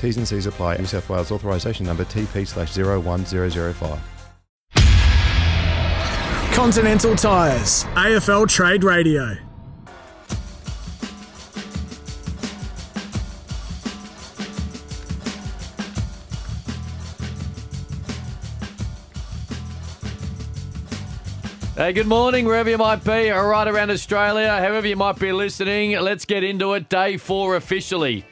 T's and C's apply. New South Wales authorisation number TP slash 01005. Continental Tires, AFL Trade Radio. Hey, good morning, wherever you might be, or right around Australia, however you might be listening. Let's get into it. Day four officially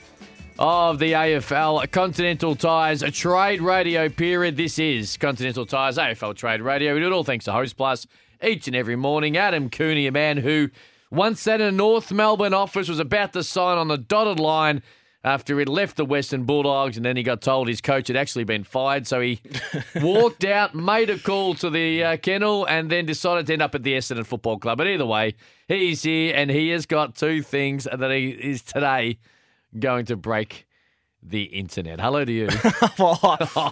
of the AFL Continental Tires trade radio period. This is Continental Tires AFL Trade Radio. We do it all thanks to Host Plus each and every morning. Adam Cooney, a man who once sat in a North Melbourne office, was about to sign on the dotted line after he'd left the Western Bulldogs and then he got told his coach had actually been fired. So he walked out, made a call to the uh, kennel, and then decided to end up at the Essendon Football Club. But either way, he's here and he has got two things that he is today going to break the internet. Hello to you. well,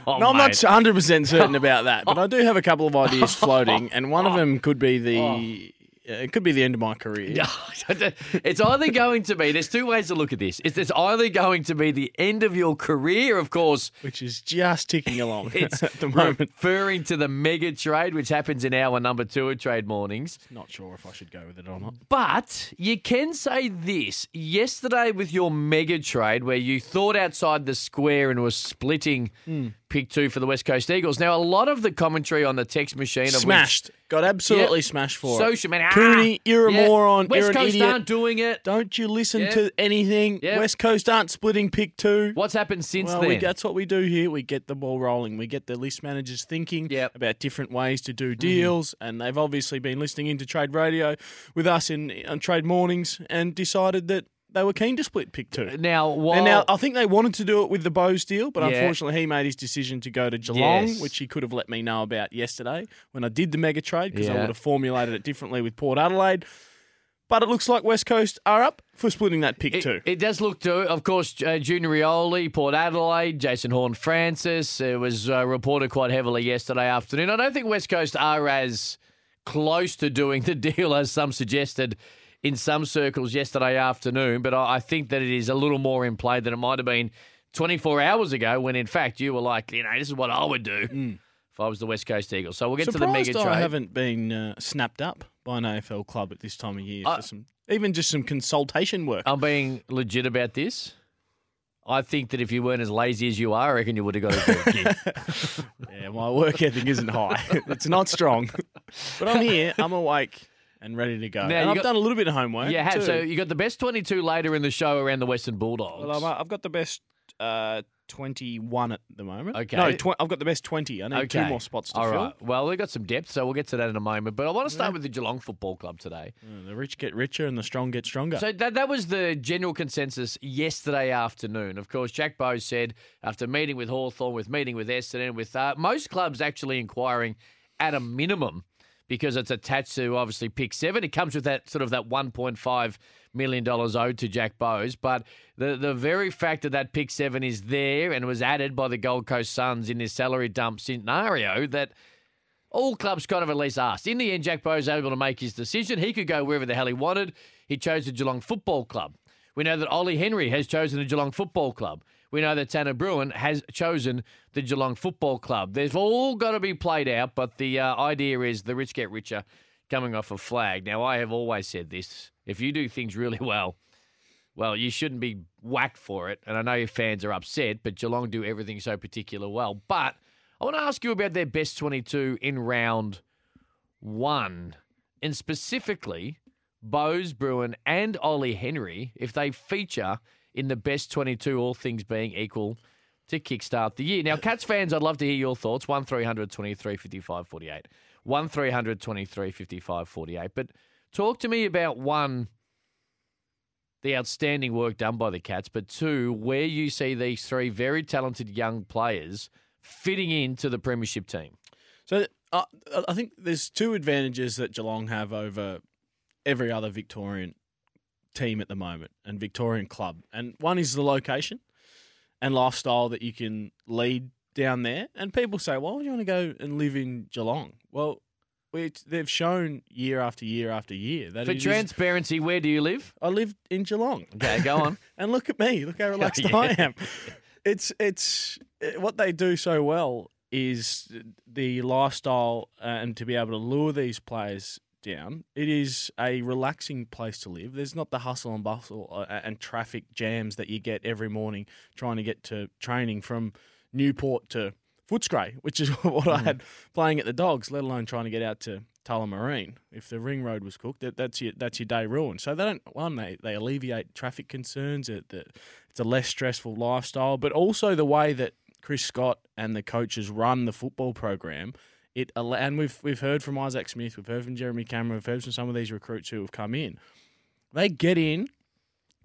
Oh, no, I'm not mate. 100% certain about that, but I do have a couple of ideas floating, and one of oh. them could be the. Oh. It could be the end of my career. it's either going to be, there's two ways to look at this. It's, it's either going to be the end of your career, of course. Which is just ticking along It's at the moment. referring to the mega trade, which happens in hour number two of trade mornings. Not sure if I should go with it or not. But you can say this yesterday with your mega trade, where you thought outside the square and was splitting Hmm. Pick two for the West Coast Eagles. Now, a lot of the commentary on the text machine of which- Smashed. Got absolutely Yep. smashed for Social it. man, ah, Cooney, you're a yeah. moron. West Coast idiot. aren't doing it. Don't you listen Yeah. to anything. Yeah. West Coast aren't splitting pick two. What's happened since well, then? we, that's what we do here. We get the ball rolling. We get the list managers thinking Yep. Mm-hmm. about different ways to do deals, and they've obviously been listening into Trade Radio with us in on Trade Mornings and decided that they were keen to split pick two. now, while, And now I think they wanted to do it with the Bowes deal, but Yeah. unfortunately he made his decision to go to Geelong, Yes. which he could have let me know about yesterday when I did the mega trade because I would have formulated it differently with Port Adelaide. But it looks like West Coast are up for splitting that pick It, too. it does look to, of course, uh, Junior Rioli, Port Adelaide, Jason Horne-Francis. It was uh, reported quite heavily yesterday afternoon. I don't think West Coast are as close to doing the deal as some suggested in some circles yesterday afternoon, but I, I think that it is a little more in play than it might have been 24 hours ago when, in fact, you were like, you know, this is what I would do if I was the West Coast Eagles. So we'll get to the Surprised mega trade. I haven't been uh, snapped up by an AFL club at this time of year I- for some, even just some consultation work. I'm being legit about this. I think that if you weren't as lazy as you are, I reckon you would have got a gig. yeah, my work ethic isn't high. it's not strong, but I'm here. I'm awake and ready to go. Now, and you I've got- done a little bit of homework. Yeah, have. too. So you got the best 22 later in the show around the Western Bulldogs. Well, I'm, uh, I've got the best uh, 21 at the moment. Okay. No, tw- I've got the best 20. I need two more spots to All fill. right. Well, we've got some depth, so we'll get to that in a moment. But I want to start with the Geelong Football Club today. Uh, The rich get richer and the strong get stronger. So that that was the general consensus yesterday afternoon. Of course, Jack Bowes said after meeting with Hawthorn, with meeting with Essendon, with uh, most clubs actually inquiring at a minimum because it's attached to obviously pick seven. It comes with that sort of that one point five million dollars owed to Jack Bowes, but the the very fact that that pick seven is there and was added by the Gold Coast Suns in this salary dump scenario that all clubs kind of at least asked. In the end, Jack Bowes able to make his decision. He could go wherever the hell he wanted. He chose the Geelong Football Club. We know that Ollie Henry has chosen the Geelong Football Club. We know that Tanner Bruhn has chosen the Geelong Football Club. They've all got to be played out, but the uh, idea is the rich get richer coming off a flag. Now, I have always said this if you do things really well, well, you shouldn't be whacked for it. And I know your fans are upset, but Geelong do everything so particular well. But I want to ask you about their best 22 in round one, and specifically Bowes Bruhn and Ollie Henry, if they feature in the best 22, all things being equal, to kickstart the year. Now, Cats fans, I'd love to hear your thoughts. 1300 23 55 48. 1300 23 55 48. But talk to me about one, the outstanding work done by the Cats, but two, where you see these three very talented young players fitting into the Premiership team. So uh, I think there's two advantages that Geelong have over every other Victorian team at the moment and Victorian club. And one is the location and lifestyle that you can lead down there. And people say, why would you want to go and live in Geelong? Well, they've shown year after year after year that For it is- transparency, where do you live? I live in Geelong. Okay, go on. and look at me. Look how relaxed Yeah. I am. It's it's eh, what they do so well is the lifestyle uh, and to be able to lure these players down. It is a relaxing place to live. There's not the hustle and bustle uh, and traffic jams that you get every morning trying to get to training from Newport to Footscray, which is what I had playing at the Dogs, let alone trying to get out to Tullamarine. If the ring road was cooked, that, that's your that's your day ruined. So they don't one they, they alleviate traffic concerns. It, that it's a less stressful lifestyle, but also the way that Chris Scott and the coaches run the football program. It and we've we've heard from Isaac Smith, we've heard from Jeremy Cameron, we've heard from some of these recruits who have come in. They get in,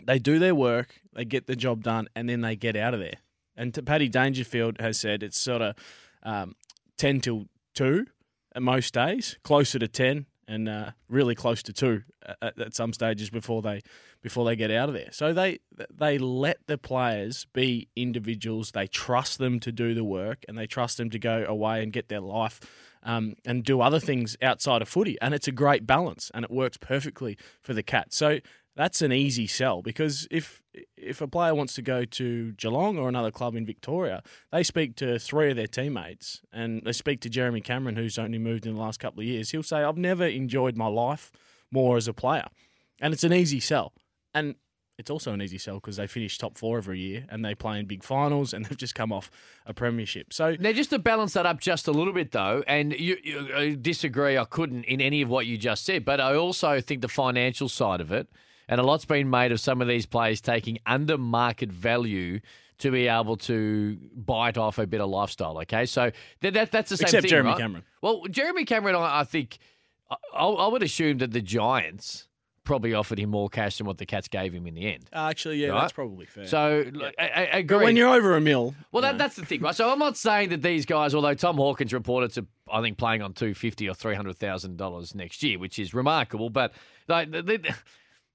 they do their work, they get the job done, and then they get out of there. And Paddy Dangerfield has said it's sort of um, ten till two at most days, closer to ten, and uh, really close to two at, at some stages before they before they get out of there. So they they let the players be individuals. They trust them to do the work, and they trust them to go away and get their life um, and do other things outside of footy. And it's a great balance, and it works perfectly for the Cats. So that's an easy sell because if if a player wants to go to Geelong or another club in Victoria, they speak to three of their teammates and they speak to Jeremy Cameron, who's only moved in the last couple of years. He'll say, "I've never enjoyed my life more as a player," and it's an easy sell. And it's also an easy sell because they finish top four every year and they play in big finals and they've just come off a premiership. So Now, just to balance that up just a little bit, though, and you, you I disagree, I couldn't in any of what you just said, but I also think the financial side of it, and a lot's been made of some of these players taking under market value to be able to bite off a bit of lifestyle. Okay, so that, that that's the same Except thing, Jeremy right? Cameron. Well, Jeremy Cameron, I, I think, I, I would assume that the Giants probably offered him more cash than what the Cats gave him in the end. Uh, actually, yeah, Right. that's probably fair. So I, I, I agree. but when you're over a mil, Well, that, that's the thing, right? So I'm not saying that these guys, although Tom Hawkins reported to, I think, playing on two fifty or three hundred thousand dollars next year, which is remarkable. But like,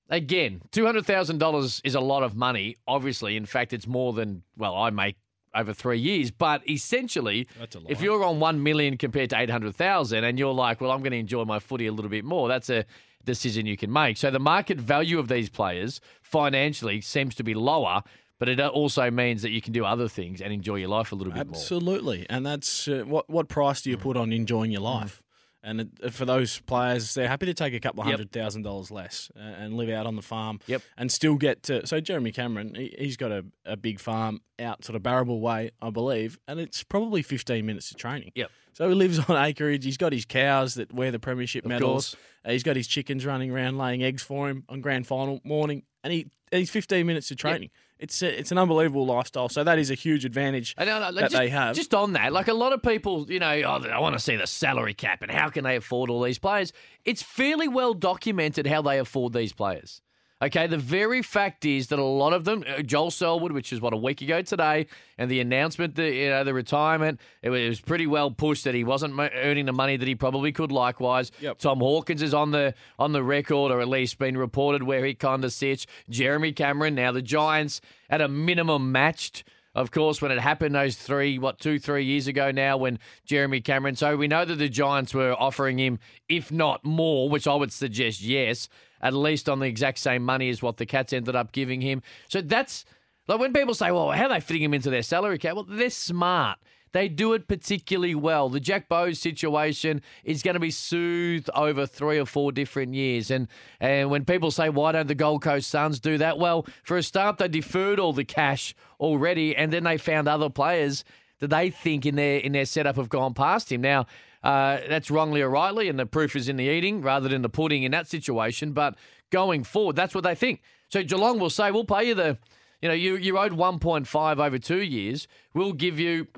again, two hundred thousand dollars is a lot of money. Obviously, in fact, it's more than well I make over three years. But essentially, That's a lot. if you're on one million compared to eight hundred thousand, and you're like, well, I'm going to enjoy my footy a little bit more, that's a decision you can make. So the market value of these players financially seems to be lower. But it also means that you can do other things and enjoy your life a little bit more. Absolutely, and that's uh, what what price do you put on enjoying your life? And it, for those players, they're happy to take a couple of Yep. hundred thousand dollars less uh, and live out on the farm. Yep. and still get to. So Jeremy Cameron, he, he's got a, a big farm out sort of Barrabool Way, I believe, and it's probably fifteen minutes of training. Yep. So he lives on acreage. He's got his cows that wear the premiership Of medals. Uh, he's got his chickens running around laying eggs for him on grand final morning, and he and he's fifteen minutes of training. It's a, it's an unbelievable lifestyle. So that is a huge advantage I know, no, that just, they have. Just on that, like a lot of people, you know, oh, I want to see the salary cap and how can they afford all these players? It's fairly well documented how they afford these players. Okay, the very fact is that a lot of them, uh, Joel Selwood, which is what a week ago today, and the announcement, that you know, the retirement, it was, pretty well pushed that he wasn't earning the money that he probably could. Likewise, Yep. Tom Hawkins is on the on the record, or at least been reported where he kind of sits. Jeremy Cameron, now the Giants at a minimum matched. Of course, when it happened those three, what, two, three years ago now, when Jeremy Cameron. So we know that the Giants were offering him, if not more, which I would suggest yes, at least on the exact same money as what the Cats ended up giving him. So that's like when people say, well, how are they fitting him into their salary cap? Well, they're smart. They do it particularly well. The Jack Bowes situation is going to be soothed over three or four different years. And and when people say, why don't the Gold Coast Suns do that? Well, for a start, they deferred all the cash already, and then they found other players that they think in their in their setup have gone past him. Now, uh, that's wrongly or rightly, and the proof is in the eating rather than the pudding in that situation. But going forward, that's what they think. So Geelong will say, "We'll pay you the, you know, you you owed one point five over two years. We'll give you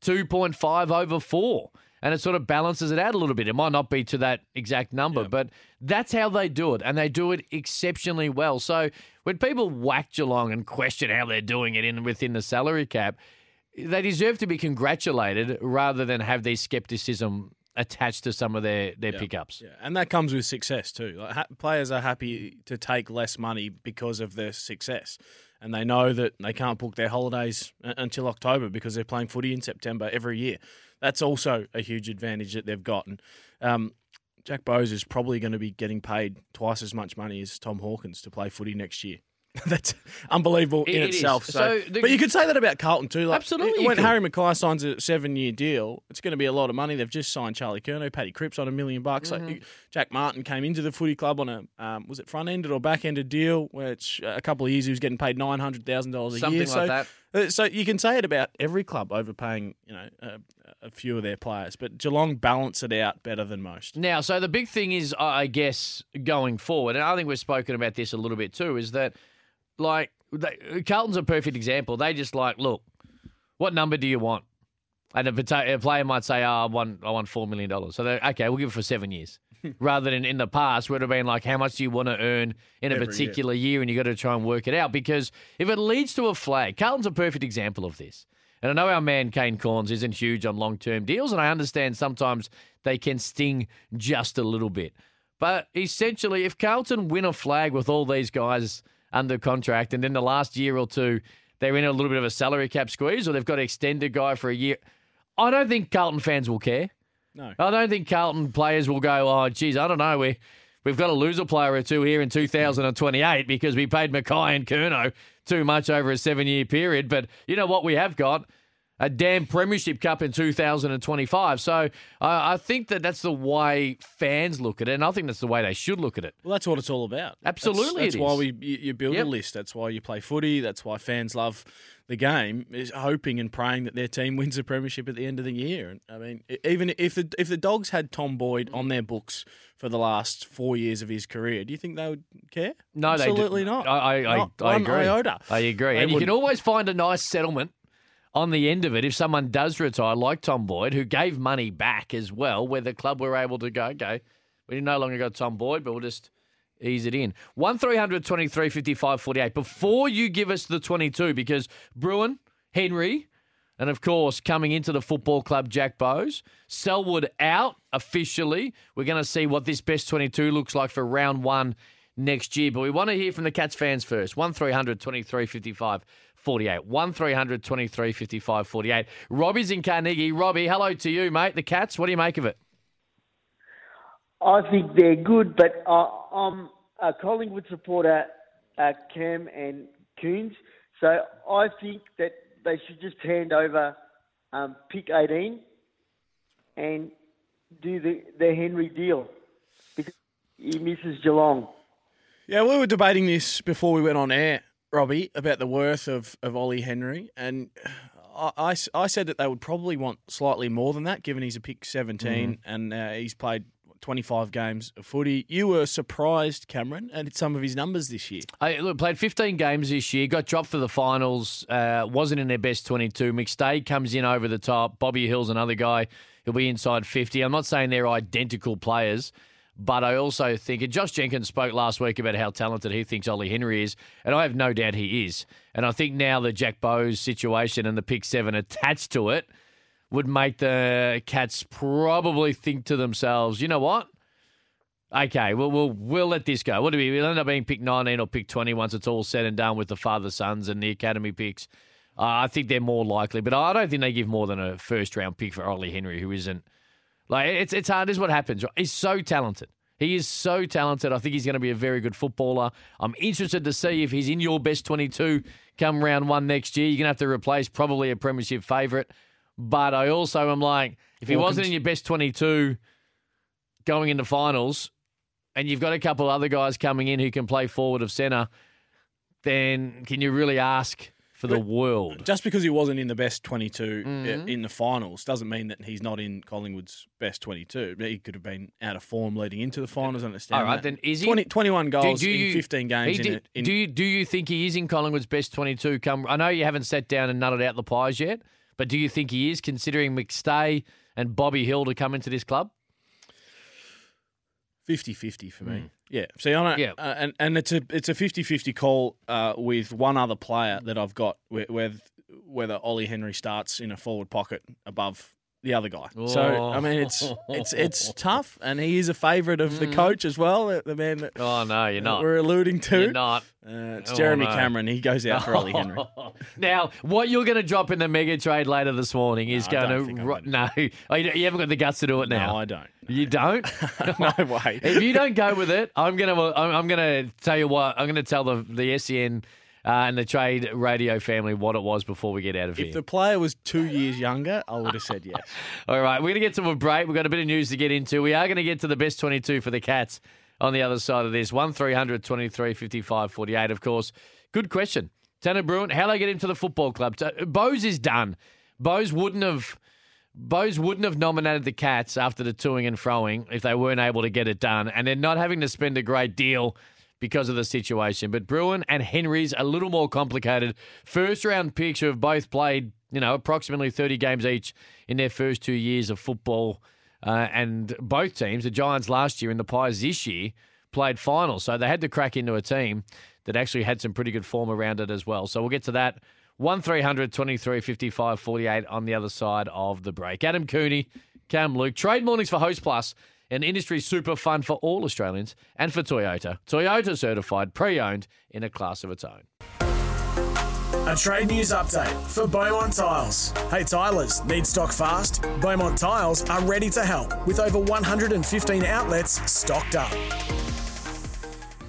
two point five over four and it sort of balances it out a little bit. It might not be to that exact number, Yeah. but that's how they do it, and they do it exceptionally well. So when people whack Geelong and question how they're doing it in within the salary cap, they deserve to be congratulated rather than have these skepticism attached to some of their their pickups. Yeah, and that comes with success too. Like, ha- players are happy to take less money because of their success, and they know that they can't book their holidays until October because they're playing footy in September every year. That's also a huge advantage that they've gotten. Um, Jack Bowes is probably going to be getting paid twice as much money as Tom Hawkins to play footy next year. That's unbelievable in It- itself. So, So the- but you could say that about Carlton too. Like, Absolutely When. Harry McKay signs a seven-year deal, it's going to be a lot of money. They've just signed Charlie Curnow, Paddy Cripps on a million bucks. Mm-hmm. Like Jack Martin came into the footy club on a um, was it front-ended or back-ended deal, which uh, a couple of years he was getting paid nine hundred thousand dollars a Something year. like so, that. uh, So you can say it about every club overpaying, you know, a, a few of their players, but Geelong balance it out better than most. Now, so the big thing is, I guess, going forward, and I think we've spoken about this a little bit too, is that, like, they, Carlton's a perfect example. They just like, look, what number do you want? And a, player might say, oh, I want, I want $4 million. So they're, okay, we'll give it for seven years. Rather than in the past, would have been like, how much do you want to earn in a Every year. particular year? And you got to try and work it out. Because if it leads to a flag, Carlton's a perfect example of this. And I know our man Kane Cornes isn't huge on long term deals, and I understand sometimes they can sting just a little bit. But essentially, if Carlton win a flag with all these guys under contract, and then the last year or two they're in a little bit of a salary cap squeeze, or they've got to extend a guy for a year, I don't think Carlton fans will care. No. I don't think Carlton players will go, oh, geez, I don't know. We, we've got to lose a player or two here in 2028 because we paid McKay and Curnow too much over a seven year period. But you know what we have got? A damn Premiership Cup in 2025. So uh, I think that that's the way fans look at it, and I think that's the way they should look at it. Well, that's what it's all about. Absolutely That's, that's why we you, you build Yep. a list. That's why you play footy. That's why fans love the game. Is hoping and praying that their team wins the premiership at the end of the year. And I mean, even if the if the Dogs had Tom Boyd on their books for the last four years of his career, do you think they would care? No, absolutely they not. I, I, Not I, I agree. iota. I agree. They and you can always find a nice settlement on the end of it if someone does retire, like Tom Boyd, who gave money back as well, where the club were able to go, okay, we no longer got Tom Boyd, but we'll just ease it in. 1300 23 55 48. Before you give us the 22, because Bruhn, Henry, and of course, coming into the football club, Jack Bowes. Selwood out officially. We're going to see what this best 22 looks like for round one next year. But we want to hear from the Cats fans first. 1300 23 55 48. 1300 23 55 48. Robbie's in Carnegie. Robbie, hello to you, mate. The Cats, what do you make of it? I think they're good, but uh, I'm a Collingwood supporter, uh, Cam and Coons. So I think that they should just hand over um, pick 18 and do the, the Henry deal because he misses Geelong. Yeah, we were debating this before we went on air, Robbie, about the worth of, of Ollie Henry. And I I said that they would probably want slightly more than that, given he's a pick 17 and uh, he's played 25 games of footy. You were surprised, Cameron, at some of his numbers this year. I look, played 15 games this year, got dropped for the finals, uh, wasn't in their best 22. McStay comes in over the top. Bobby Hill's another guy who'll be inside 50. I'm not saying they're identical players, but I also think, and Josh Jenkins spoke last week about how talented he thinks Ollie Henry is, and I have no doubt he is. And I think now the Jack Bowes situation and the pick seven attached to it would make the Cats probably think to themselves, you know what? Okay, well, we'll we'll let this go. What do we? We'll end up being pick 19 or pick 20 once it's all said and done with the father sons and the academy picks. Uh, I think they're more likely, but I don't think they give more than a first round pick for Ollie Henry, who isn't like it's it's hard. This is what happens. He's so talented. He is so talented. I think he's going to be a very good footballer. I'm interested to see if he's in your best 22 come round one next year. You're going to have to replace probably a premiership favourite. But I also am like, if he wasn't in your best 22 going into finals, and you've got a couple other guys coming in who can play forward of centre, then can you really ask for the world. Just because he wasn't in the best 22 Mhm. in the finals doesn't mean that he's not in Collingwood's best 22. He could have been out of form leading into the finals. I understand. All right, that. then is he 20, 21 goals do in you- 15 games? he in, a, in do you do you think he is in Collingwood's best twenty two? Come, I know you haven't sat down and nutted out the pies yet, but do you think he is, considering McStay and Bobby Hill to come into this club? 50-50 for me. Yeah. See, I don't. Yeah. Uh, and and it's a it's a 50-50 call uh, with one other player that I've got where, where whether Ollie Henry starts in a forward pocket above the other guy. So I mean, it's it's it's tough, and he is a favourite of the coach as well. The man that Oh no, you're not. we're alluding to. You're not. Uh, it's Oh, Jeremy no. Cameron. He goes out for Ollie Henry. Now, what you're going to drop in the mega trade later this morning is No, going to ro- no. Oh, you, you haven't got the guts to do it now. No, I don't. You don't? no way. if you don't go with it, I'm gonna I'm, I'm gonna tell you what I'm gonna tell the the SEN uh, and the trade radio family what it was before we get out of here. If the player was two years younger, I would have said yes. All right, we're gonna get to a break. We've got a bit of news to get into. We are gonna get to the best 22 for the Cats on the other side of this. One 23 55 48. Of course, good question. Tanner Bruhn, how they get into the football club? So, Bowes is done. Bowes wouldn't have. Bowes wouldn't have nominated the Cats after the toing and froing if they weren't able to get it done, and they're not having to spend a great deal because of the situation. But Bruhn and Henry's a little more complicated. First round picks who have both played, you know, approximately 30 games each in their first two years of football. Uh, and both teams, the Giants last year and the Pies this year, played finals. So they had to crack into a team that actually had some pretty good form around it as well. So we'll get to that. 1300 23 55 48 on the other side of the break. Adam Cooney, Cam Luke, trade mornings for Host Plus, an industry super fun for all Australians and for Toyota. Toyota certified, pre owned in a class of its own. A trade news update for Beaumont Tiles. Hey Tilers, need stock fast? Beaumont Tiles are ready to help with over 115 outlets stocked up.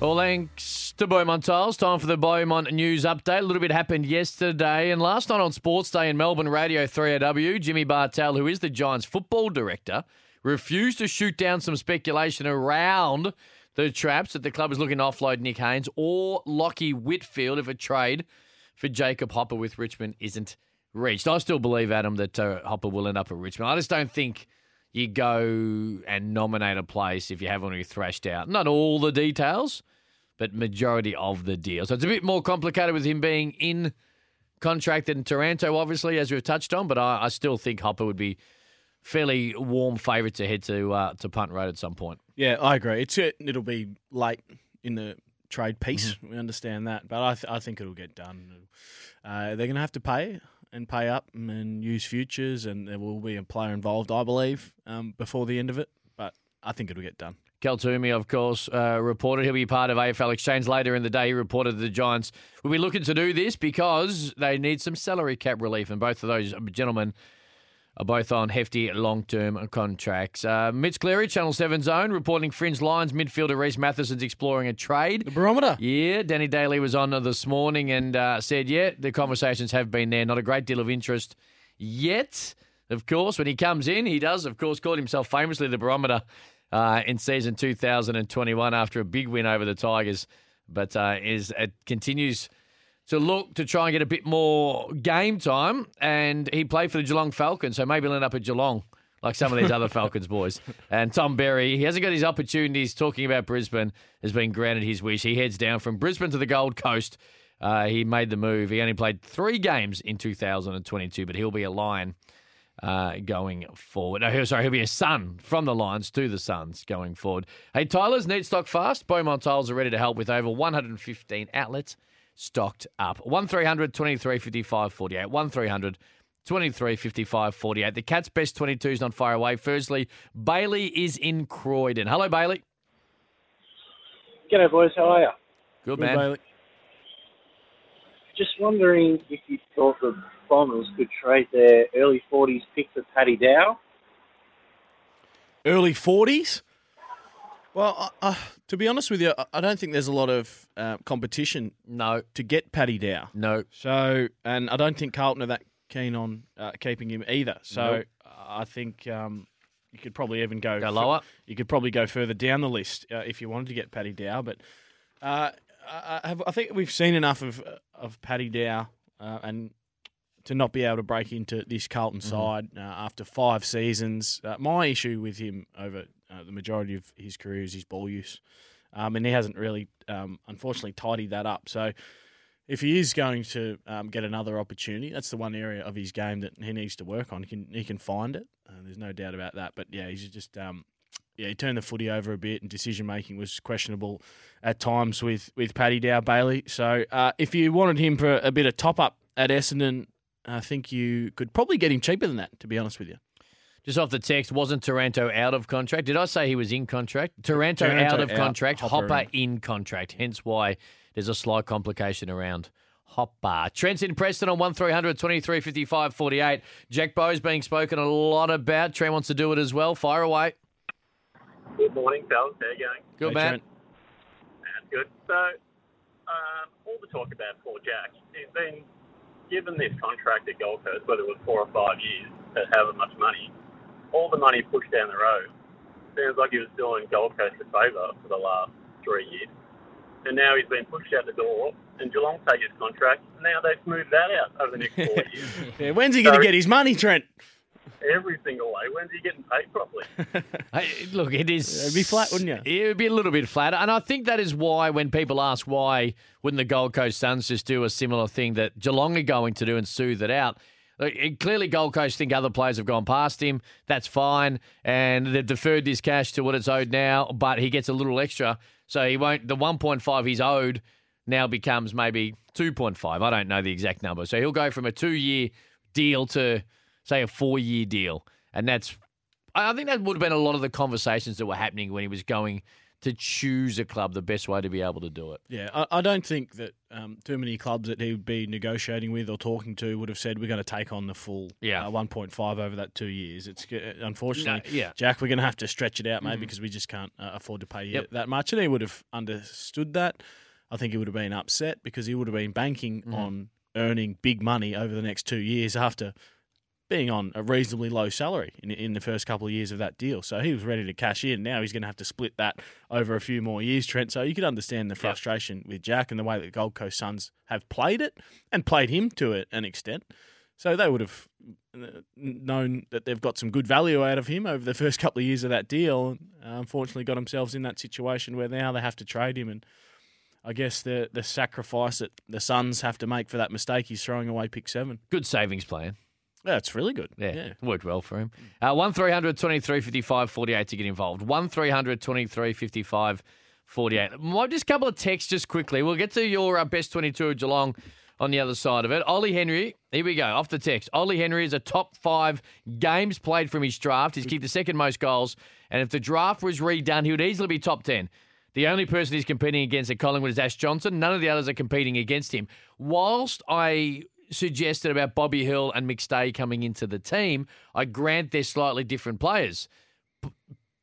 All thanks to Beaumont Tiles. Time for the Beaumont News Update. A little bit happened yesterday and last night on Sports Day in Melbourne Radio 3AW. Jimmy Bartel, who is the Giants football director, refused to shoot down some speculation around the traps that the club is looking to offload Nick Haynes or Lachie Whitfield if a trade for Jacob Hopper with Richmond isn't reached. I still believe, Adam, that uh, Hopper will end up at Richmond. I just don't think you go and nominate a place if you haven't already thrashed out. Not all the details, but majority of the deal. So it's a bit more complicated with him being in contract in Taranto, obviously, as we've touched on. But I, I still think Hopper would be fairly warm favourite to head to uh, to Punt Road at some point. Yeah, I agree. It's it, it'll be late in the trade piece. Mm-hmm. We understand that, but I th- I think it'll get done. Uh, they're going to have to pay and pay up and use futures, and there will be a player involved, I believe, um, before the end of it. But I think it'll get done. Cal Twomey, of course, uh, reported he'll be part of AFL Exchange later in the day. He reported the Giants will be looking to do this because they need some salary cap relief, and both of those gentlemen are both on hefty long-term contracts. Uh, Mitch Cleary, Channel 7 Zone, reporting Fringe Lions midfielder Rhys Mathieson's exploring a trade. The barometer. Yeah, Danny Daly was on this morning and uh, said, yeah, the conversations have been there. Not a great deal of interest yet. Of course, when he comes in, he does, of course, call himself famously the barometer uh, in season 2021 after a big win over the Tigers. But uh, is it continues to look to try and get a bit more game time. And he played for the Geelong Falcons, so maybe he'll end up at Geelong like some of these other Falcons boys. And Tom Berry, he hasn't got his opportunities talking about Brisbane, has been granted his wish. He heads down from Brisbane to the Gold Coast. Uh, he made the move. He only played three games in 2022, but he'll be a Lion uh, going forward. No, sorry, he'll be a Sun from the Lions to the Suns going forward. Hey, Tyler's need stock fast. Beaumont Tiles are ready to help with over 115 outlets stocked up. 1300 23 55 48. 1300 23 55 48. The Cats' best 22 is not far away. Firstly, Bailey is in Croydon. Hello, Bailey. G'day, boys. How are you? Good, Good, man. Bailey. Just wondering if you thought the Bombers could trade their early 40s pick for Paddy Dow. Early forties. Well, uh, uh, to be honest with you, I- don't think there's a lot of uh, competition No, to get Paddy Dow. no. So, and I don't think Carlton are that keen on uh, keeping him either. So, Nope. I think um, you could probably even go Go lower. You could probably go further down the list uh, if you wanted to get Paddy Dow. But uh, I, I have, I think we've seen enough of of Paddy Dow uh, and to not be able to break into this Carlton side uh, after five seasons. Uh, my issue with him over uh, the majority of his career is his ball use, um, and he hasn't really, um, unfortunately, tidied that up. So. If he is going to um, get another opportunity, that's the one area of his game that he needs to work on. He can he can find it. Uh, there's no doubt about that. But yeah, he's just um, yeah, he turned the footy over a bit, and decision making was questionable at times with with Paddy Dow Bailey. So uh, if you wanted him for a bit of top up at Essendon, I think you could probably get him cheaper than that. To be honest with you, Just off the text, wasn't Taranto out of contract? Did I say he was in contract? Taranto, Taranto out of out, contract, Hopper Hopper, in contract. Hence why there's a slight complication around Hopper. Trent's in Preston on 1300 23 55 48. Jack Bowes being spoken a lot about. Trent wants to do it as well. Fire away. Good morning, fellas. How you going? Good, Hey, man. Trent. That's good. So, um, all the talk about poor Jack, he's been given this contract at Gold Coast, whether it was four or five years, at however much money. All the money pushed down the road. Sounds like he was doing Gold Coast a favour for the last three years. And now he's been pushed out the door, and Geelong take his contract. And now they've smoothed that out over the next four years. Yeah, when's he going to get his money, Trent? Every single way. When's he getting paid properly? Hey, look, it is. It'd be flat, wouldn't you? It would be a little bit flatter. And I think that is why when people ask why wouldn't the Gold Coast Suns just do a similar thing that Geelong are going to do and soothe it out. It- Clearly, Gold Coast think other players have gone past him. That's fine, and they've deferred this cash to what it's owed now. But he gets a little extra, so he won't. The one point five he's owed now becomes maybe two point five. I don't know the exact number. So he'll go from a two year deal to say a four year deal, and that's I think that would have been a lot of the conversations that were happening when he was going to choose a club, the best way to be able to do it. Yeah, I, I don't think that um, too many clubs that he would be negotiating with or talking to would have said we're going to take on the full Yeah. uh, 1.5 over that two years. It's uh, unfortunately, No, yeah. Jack, we're going to have to stretch it out, mate, because we just can't uh, afford to pay you Yep. that much. And he would have understood that. I think he would have been upset because he would have been banking on earning big money over the next two years after being on a reasonably low salary in, in the first couple of years of that deal. So he was ready to cash in. Now he's going to have to split that over a few more years, Trent. So you could understand the frustration with Jack and the way that the Gold Coast Suns have played it and played him to an extent. So they would have uh, known that they've got some good value out of him over the first couple of years of that deal. And uh, unfortunately, got themselves in that situation where now they have to trade him. And I guess the the sacrifice that the Suns have to make for that mistake is throwing away pick seven. Good savings plan. It's really good. Yeah, yeah. worked well for him. Uh, 1300 23 55 48 to get involved. 1300 23 55 48. Just a couple of texts just quickly. We'll get to your uh, best 22 of Geelong on the other side of it. Ollie Henry, here we go, off the text. Ollie Henry is a top five games played from his draft. He's kicked the second most goals. And if the draft was redone, he would easily be top 10. The only person he's competing against at Collingwood is Ash Johnson. None of the others are competing against him. Whilst I suggested about Bobby Hill and McStay coming into the team, I grant they're slightly different players.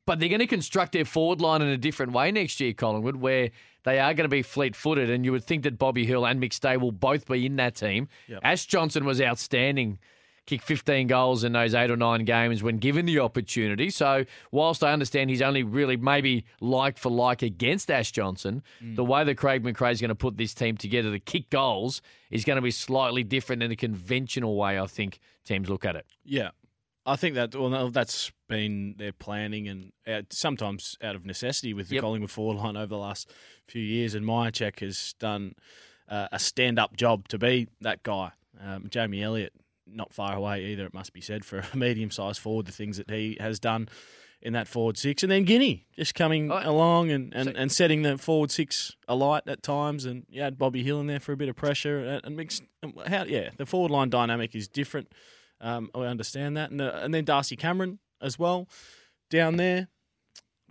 But they're going to construct their forward line in a different way next year, Collingwood, where they are going to be fleet footed. And you would think that Bobby Hill and McStay will both be in that team. Ash Johnson was outstanding kicked 15 goals in those eight or nine games when given the opportunity. So, whilst I understand he's only really maybe like for like against Ash Johnson, the way that Craig McRae is going to put this team together to kick goals is going to be slightly different than the conventional way I think teams look at it. Yeah, I think that well, that's been their planning and uh, sometimes out of necessity with the Yep. Collingwood forward line over the last few years. And Mihocek has done uh, a stand-up job to be that guy. Um, Jamie Elliott, not far away either. It must be said for a medium-sized forward, the things that he has done in that forward six, and then Guinea just coming Oh, along and, and, so- and setting the forward six alight at times, and you had Bobby Hill in there for a bit of pressure and, mixed. How yeah, the forward line dynamic is different. Um, I understand that, and, uh, and then Darcy Cameron as well down there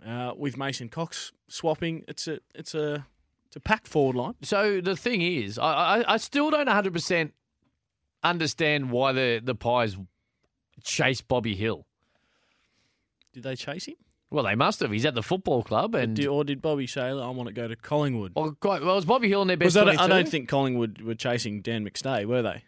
uh, with Mason Cox swapping. It's a it's a it's a packed forward line. So the thing is, I, I, I still don't 100% understand why the, the Pies chased Bobby Hill. Did they chase him, Well, they must have. He's at the football club, and Did- or did Bobby say, "I want to go to Collingwood"? Oh, well, quite, well, was Bobby Hill in their best I don't, I 22? don't think Collingwood were chasing Dan McStay, were they?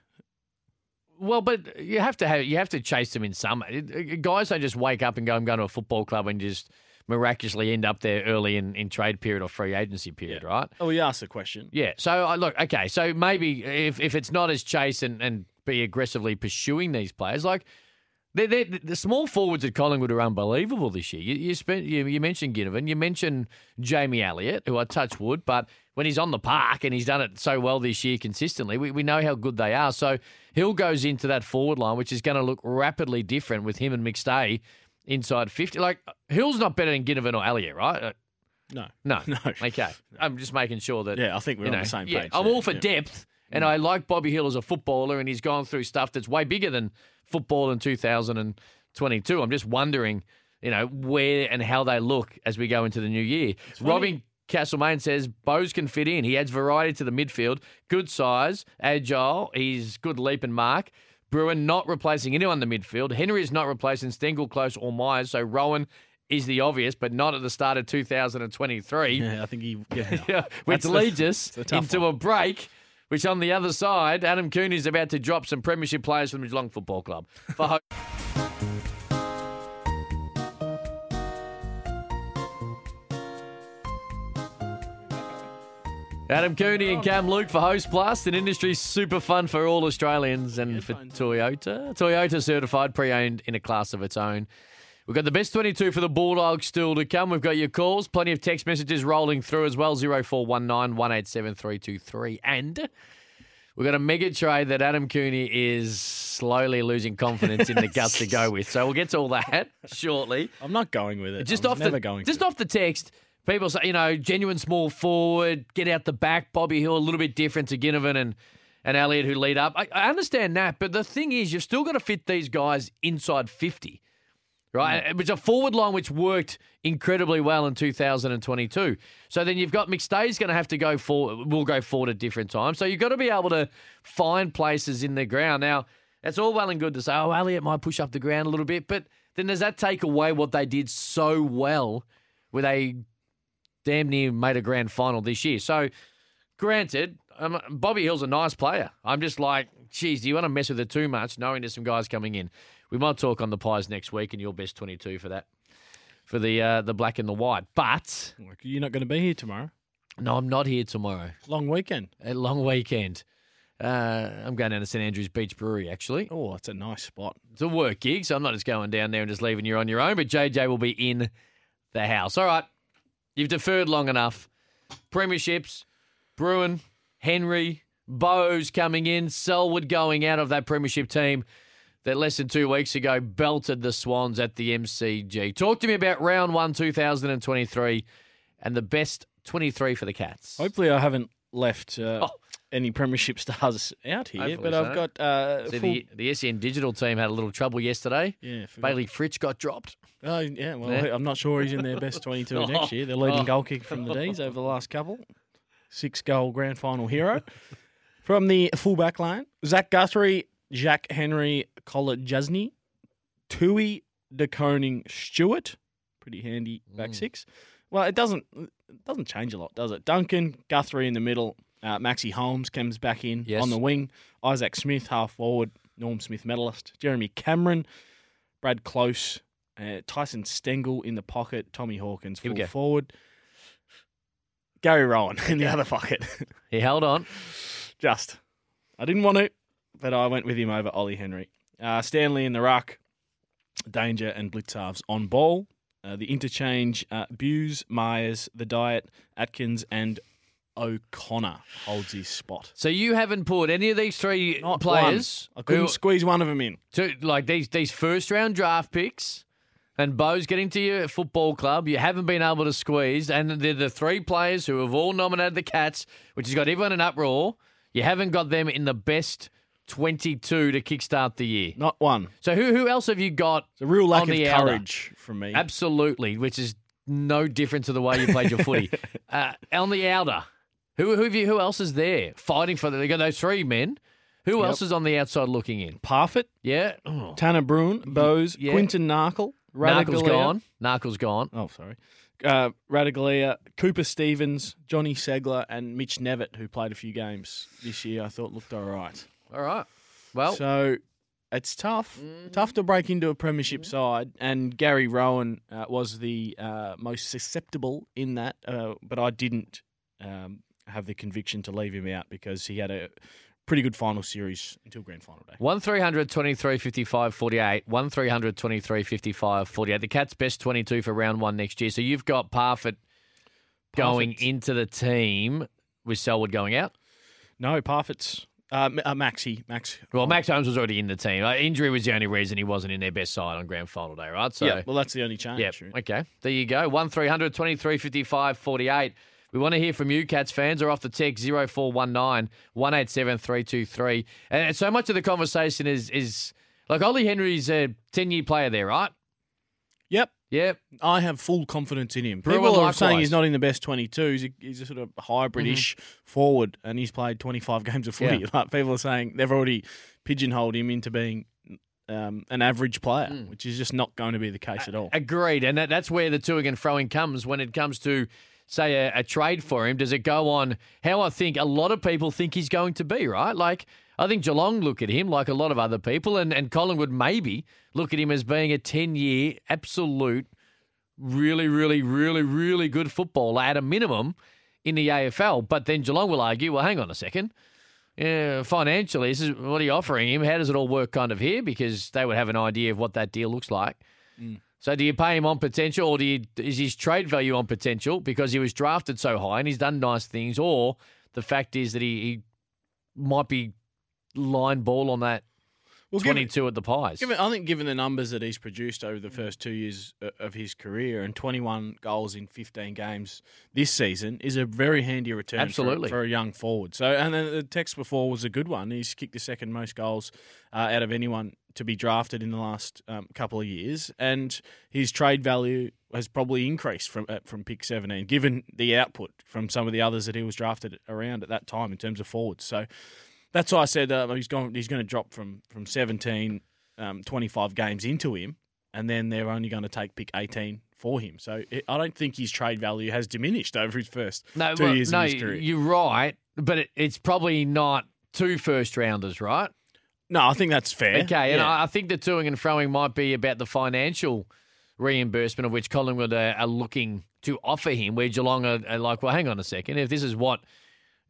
Well, but you have to have you have to chase them in some. Uh, guys don't just wake up and go, "I'm going to a football club," and just miraculously end up there early in, in trade period or free agency period, right? Oh, we asked the question. Yeah. So uh, look, okay. So maybe if, if it's not as chase and, and be aggressively pursuing these players, like they're, they're, the small forwards at Collingwood are unbelievable this year. You, you spent you, you mentioned Ginnivan, you mentioned Jamie Elliott, who I touch wood, but when he's on the park and he's done it so well this year consistently, we, we know how good they are. So Hill goes into that forward line, which is going to look rapidly different with him and McStay inside fifty. Like Hill's not better than Ginnivan or Elliott, right? Uh, No. No, No. Okay, I'm just making sure that. Yeah, I think we're on know, the same yeah, page I'm all for yeah. depth, and I like Bobby Hill as a footballer, and he's gone through stuff that's way bigger than football in 2022. I'm just wondering, you know, where and how they look as we go into the new year. Robin Castlemaine says Bowes can fit in. He adds variety to the midfield. Good size, agile. He's good leap and mark. Bruhn not replacing anyone in the midfield. Henry is not replacing Stengel, Close, or Myers. So Rohan is the obvious, but not at the start of 2023. Yeah, I think he. Yeah. Yeah, which the- leads us it's a tough into one. a break. Which on the other side, Adam Cooney is about to drop some premiership players from the Geelong Football Club. For Adam Cooney and Cam Luke for Host Plus, an industry super fun for all Australians and for Toyota. Toyota certified, pre-owned in a class of its own. We've got the best 22 for the Bulldogs still to come. We've got your calls, plenty of text messages rolling through as well 0419 187 323. And we've got a mega trade that Adam Cooney is slowly losing confidence in the guts to go with. So we'll get to all that shortly. I'm not going with it. Just I'm off never the going just off the text, people say you know genuine small forward, get out the back. Bobby Hill a little bit different to Ginnivan and and Elliott who lead up. I, I understand that, but the thing is, you've still got to fit these guys inside fifty. Right, mm. it was a forward line which worked incredibly well in 2022. So then you've got McStay's going to have to go forward. Will go forward at different times. So you've got to be able to find places in the ground. Now that's all well and good to say. Oh, Elliott might push up the ground a little bit, but then does that take away what they did so well, where they damn near made a grand final this year? So, granted, um, Bobby Hill's a nice player. I'm just like, geez, do you want to mess with it too much, knowing there's some guys coming in? We might talk on the pies next week, and your best 22 for that, for the uh, the black and the white. But You're not going to be here tomorrow. no, I'm not here tomorrow. Long weekend. A long weekend. Uh, I'm going down to St Andrews Beach Brewery, actually. Oh, it's a nice spot. It's a work gig, so I'm not just going down there and just leaving you on your own. But JJ will be in the house. All right, you've deferred long enough. Premierships, Bruhn, Henry, Bowes coming in, Selwood going out of that premiership team that less than two weeks ago belted the Swans at the MCG. Talk to me about round one, 2023, and the best 23 for the Cats. Hopefully, I haven't left uh, Oh. any premiership stars out here, Hopefully but I've got uh, See, full- the, the SEN Digital team had a little trouble yesterday. yeah, Bailey Fritsch got dropped. Oh yeah, well, Yeah. I'm not sure he's in their best 22 next year. They're leading Oh. goal kick from the D's over the last couple. Six goal grand final hero from the fullback line: Zach Guthrie, Jack Henry, Kolodjashnij, Tui De Koning Stewart. Pretty handy back Mm. six. Well, it doesn't it doesn't change a lot, does it? Duncan Guthrie in the middle. Uh, Maxi Holmes comes back in Yes. on the wing. Isaac Smith half forward. Norm Smith medalist. Jeremy Cameron. Brad Close, uh, Tyson Stengel in the pocket, Tommy Hawkins full go. forward, Gary Rohan in the other pocket. He held on. Just, I didn't want to, but I went with him over Ollie Henry. Uh, Stanley in the ruck, Danger and Blicavs on ball. Uh, the interchange, uh, Bews, Myers, the Diet, Atkins, and O'Connor holds his spot. So you haven't put any of these three Not players one. I couldn't who- squeeze one of them in. to like these these first round draft picks and Bo's getting to your football club. You haven't been able to squeeze, and they're the three players who have all nominated the Cats, which has got everyone in uproar. You haven't got them in the best twenty-two to kickstart the year. Not one. So who who else have you got? It's a real lack on of the outer? courage from me. Absolutely, which is no different to the way you played your footy. Uh, on the outer, who who have you, who else is there fighting for? The, they got those three men. Who Yep. else is on the outside looking in? Parfitt, Yeah, oh. Tanner Bruhn, Bowes, yeah. Quinton Narkle, Narkle's Ratugolea- gone. Narkle's gone. Oh, sorry. Uh, Ratugolea, Cooper Stephens, Johnny Segler, and Mitch Knevitt, who played a few games this year, I thought looked all right. All right. Well, So It's tough. Mm-hmm. Tough to break into a premiership side, and Gary Rohan uh, was the uh, most susceptible in that. Uh, but I didn't um, have the conviction to leave him out because he had a pretty good final series until grand final day. 1300 23 55 48. 1300 23 55 48. The Cats best 22 for round one next year. So you've got Parfitt going into the team with Selwood going out. No, Parfitt's uh, uh, Maxi Max. Well, Max Holmes was already in the team. Uh, injury was the only reason he wasn't in their best side on grand final day, right? So yeah, well, that's the only change. Yeah. Okay. There you go. 1300 23 55 48. We want to hear from you, Cats fans, or off the text 0419 187 And so much of the conversation is, is like Ollie Henry's a 10 year player there, right? Yep. Yep. I have full confidence in him. People are likewise. saying he's not in the best 22. He's a, he's a sort of hybridish forward, and he's played 25 games of footy. Yeah. Like people are saying they've already pigeonholed him into being um, an average player, Mm. which is just not going to be the case at all. Agreed. And that, that's where the toing and throwing comes when it comes to, say, a, a trade for him. Does it go on how I think a lot of people think he's going to be, right? Like, I think Geelong look at him like a lot of other people, and, and Collingwood maybe look at him as being a 10 year absolute, really, really, really, really good footballer at a minimum in the AFL. But then Geelong will argue, well, hang on a second. Yeah, financially, this is what are you offering him? How does it all work kind of here? Because they would have an idea of what that deal looks like. Mm. So do you pay him on potential, or do you, is his trade value on potential because he was drafted so high and he's done nice things, or the fact is that he, he might be line ball on that Well, given- 22 at the Pies? Given, I think given the numbers that he's produced over the first two years of his career and 21 goals in 15 games this season is a very handy return Absolutely. For, a young forward. So, and then the text before was a good one. He's kicked the second most goals uh, out of anyone to be drafted in the last um, couple of years, and his trade value has probably increased from uh, from pick 17, given the output from some of the others that he was drafted around at that time in terms of forwards. So. That's why I said uh, he's going. He's going to drop from from 17, um, 25 games into him, and then they're only going to take pick 18 for him. So it, I don't think his trade value has diminished over his first no, two well, years no, of his career. you're right, but it, it's probably not two first rounders, right? No, I think that's fair. Okay, and Yeah. I I think the toing and throwing might be about the financial reimbursement of which Collingwood are, are looking to offer him, where Geelong are, are like, well, hang on a second, if this is what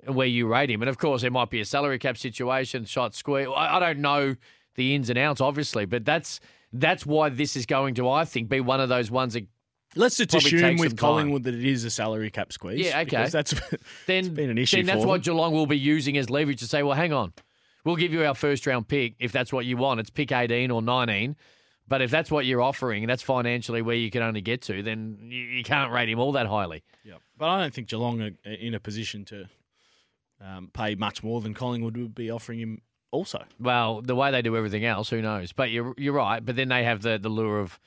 where you rate him, and of course there might be a salary cap situation, shot square. I, I don't know the ins and outs, obviously, but that's that's why this is going to, I think, be one of those ones that Let's just assume with some time. Collingwood that it is a salary cap squeeze. Yeah, okay. because That's then been an issue Then that's what. Geelong will be using as leverage to say, well, hang on, we'll give you our first round pick if that's what you want. It's pick 18 or 19. But if that's what you're offering and that's financially where you can only get to, then you, you can't rate him all that highly. yeah. But I don't think Geelong are in a position to um, pay much more than Collingwood would be offering him. Also, Well, the way they do everything else, who knows? But you're you're right. But then they have the, the lure of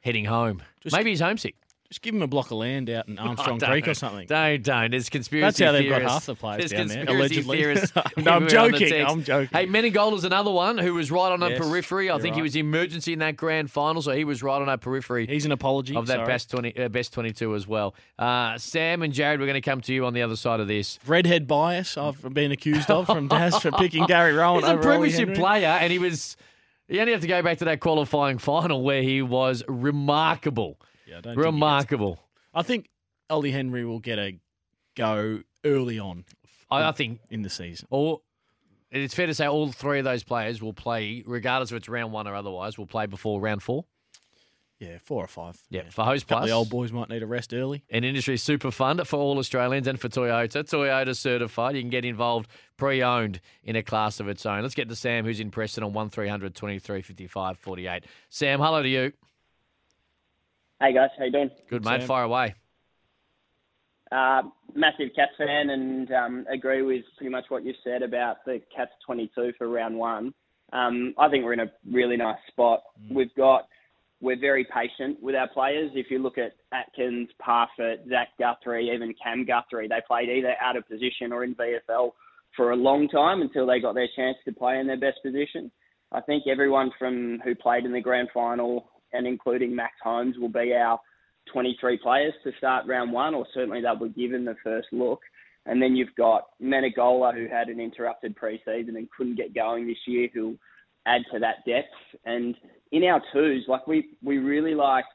heading home. Just- Maybe he's homesick. Just give him a block of land out in Armstrong Oh, Creek or something. Don't, don't. There's conspiracy That's how they've got half the players There's down there, conspiracy allegedly. theorists No, I'm joking. I'm joking. Hey, Menegola's another one who was right on a periphery. I think he right. was emergency in that grand final, so he was right on a periphery He's an apology of that sorry. best 20, uh, best 22 as well. Uh, Sam and Jared, we're going to come to you on the other side of this. redhead bias I've been accused of from Daz for picking Gary Rohan He's a premiership player, and he was. You only have to go back to that qualifying final where he was remarkable. Yeah, don't think Remarkable. I think Ollie Henry will get a go early on I, I think in the season. or It's fair to say all three of those players will play, regardless if it's round one or otherwise, will play before round four. Yeah, four or five. Yeah, for Host Plus. of old boys might need a rest early. An industry super fund for all Australians and for Toyota. Toyota certified. You can get involved pre-owned in a class of its own. Let's get to Sam, who's in Preston on 1300 23 55 48. Sam, hello to you. Hey guys, how you doing? Good, mate. Sam. Fire away. Uh, massive Cats fan and um, agree with pretty much what you said about the Cats 22 for round one. Um, I think we're in a really nice spot. We've got we're very patient with our players. If you look at Atkins, Parfitt, Zach Guthrie, even Cam Guthrie, they played either out of position or in VFL for a long time until they got their chance to play in their best position. I think everyone from who played in the grand final and including Max Holmes will be our 23 players to start round one, or certainly they'll be given the first look. And then you've got Menegola, who had an interrupted preseason and couldn't get going this year, who'll add to that depth. And in our twos, like we we really like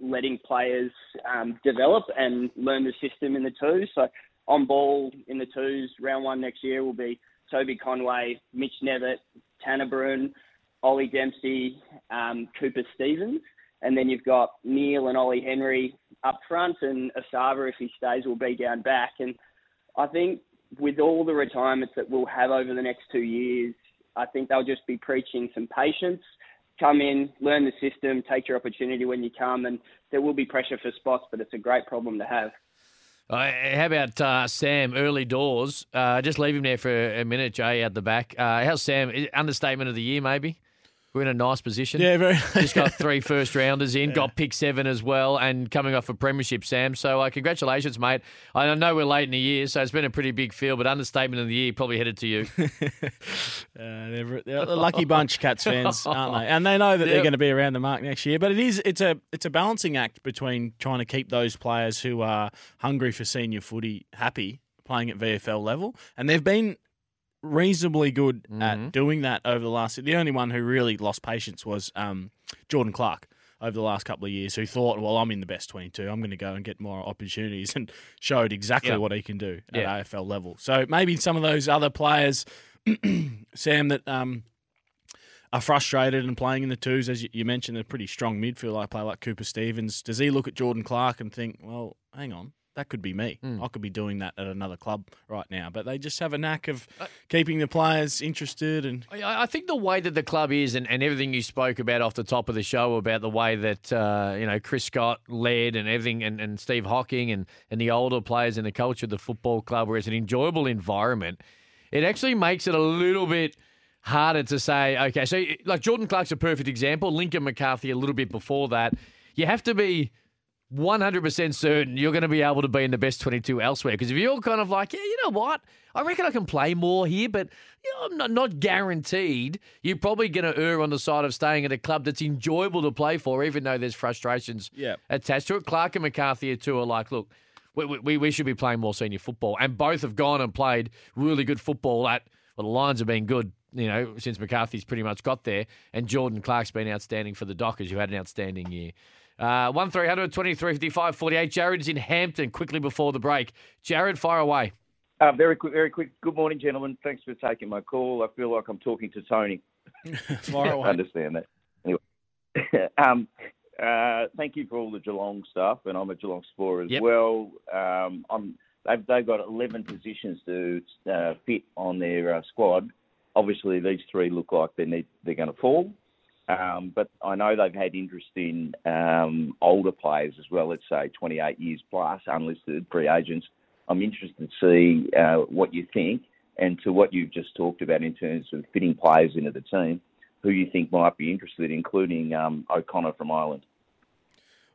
letting players um, develop and learn the system in the twos. So on ball in the twos, round one next year will be Toby Conway, Mitch Knevitt, Tanner Bruhn, Ollie Dempsey, um, Cooper Stephens. And then you've got Neil and Ollie Henry up front, and Esava, if he stays, will be down back. And I think with all the retirements that we'll have over the next two years, I think they'll just be preaching some patience. Come in, learn the system, take your opportunity when you come, and there will be pressure for spots, but it's a great problem to have. Uh, how about uh, Sam early doors? Uh, just leave him there for a minute, Jay, out the back. Uh, how's Sam? Understatement of the year, maybe? We're in a nice position. Yeah, very. Just got three first rounders in, yeah. got pick seven as well, and coming off a premiership, Sam. So uh, congratulations, mate. I know we're late in the year, so it's been a pretty big field, but understatement of the year probably headed to you. uh, they're, they're, a lucky bunch, Cats fans, aren't they? And they know that yep. they're going to be around the mark next year. But it is it's a it's a balancing act between trying to keep those players who are hungry for senior footy happy playing at VFL level, and they've been reasonably good mm-hmm. at doing that over the last. The only one who really lost patience was um, Jordan Clark over the last couple of years, who thought, "Well, I'm in the best 22. I'm going to go and get more opportunities," and showed exactly yep. what he can do at yeah. AFL level. So maybe some of those other players, Sam, that um, are frustrated and playing in the twos, as you mentioned, a pretty strong midfield. I play like Cooper Stephens. Does he look at Jordan Clark and think, "Well, hang on, that could be me. Mm. I could be doing that at another club right now. But they just have a knack of uh, keeping the players interested. And I think the way that the club is, and, and everything you spoke about off the top of the show about the way that uh, you know Chris Scott led and everything, and, and Steve Hocking and and the older players and the culture of the football club, where it's an enjoyable environment, it actually makes it a little bit harder to say. Okay, so like Jordan Clark's a perfect example. Lincoln McCarthy a little bit before that. You have to be 100% certain you're going to be able to be in the best 22 elsewhere. Because if you're kind of like, yeah, you know what? I reckon I can play more here, but you know, I'm not, not guaranteed. You're probably going to err on the side of staying at a club that's enjoyable to play for, even though there's frustrations attached to it. Clark and McCarthy are two are like, look, we, we, we should be playing more senior football. And both have gone and played really good football at, well, the Lions have been good, you know, since McCarthy's pretty much got there. And Jordan Clark's been outstanding for the Dockers, who had an outstanding year. Uh, 1 300 23 55 48. Jared's in Hampton quickly before the break. Jared, fire away. Uh, very quick, very quick. Good morning, gentlemen. Thanks for taking my call. I feel like I'm talking to Tony. fire away. I understand that. Anyway, um, uh, thank you for all the Geelong stuff, and I'm a Geelong Spore as yep. well. Um, I'm, they've, they've got 11 positions to uh, fit on their uh, squad. Obviously, these three look like they need, they're going to fall. Um, but I know they've had interest in um, older players as well, let's say 28 years plus, unlisted free agents. I'm interested to see uh, what you think and to what you've just talked about in terms of fitting players into the team, who you think might be interested, including um, O'Connor from Ireland.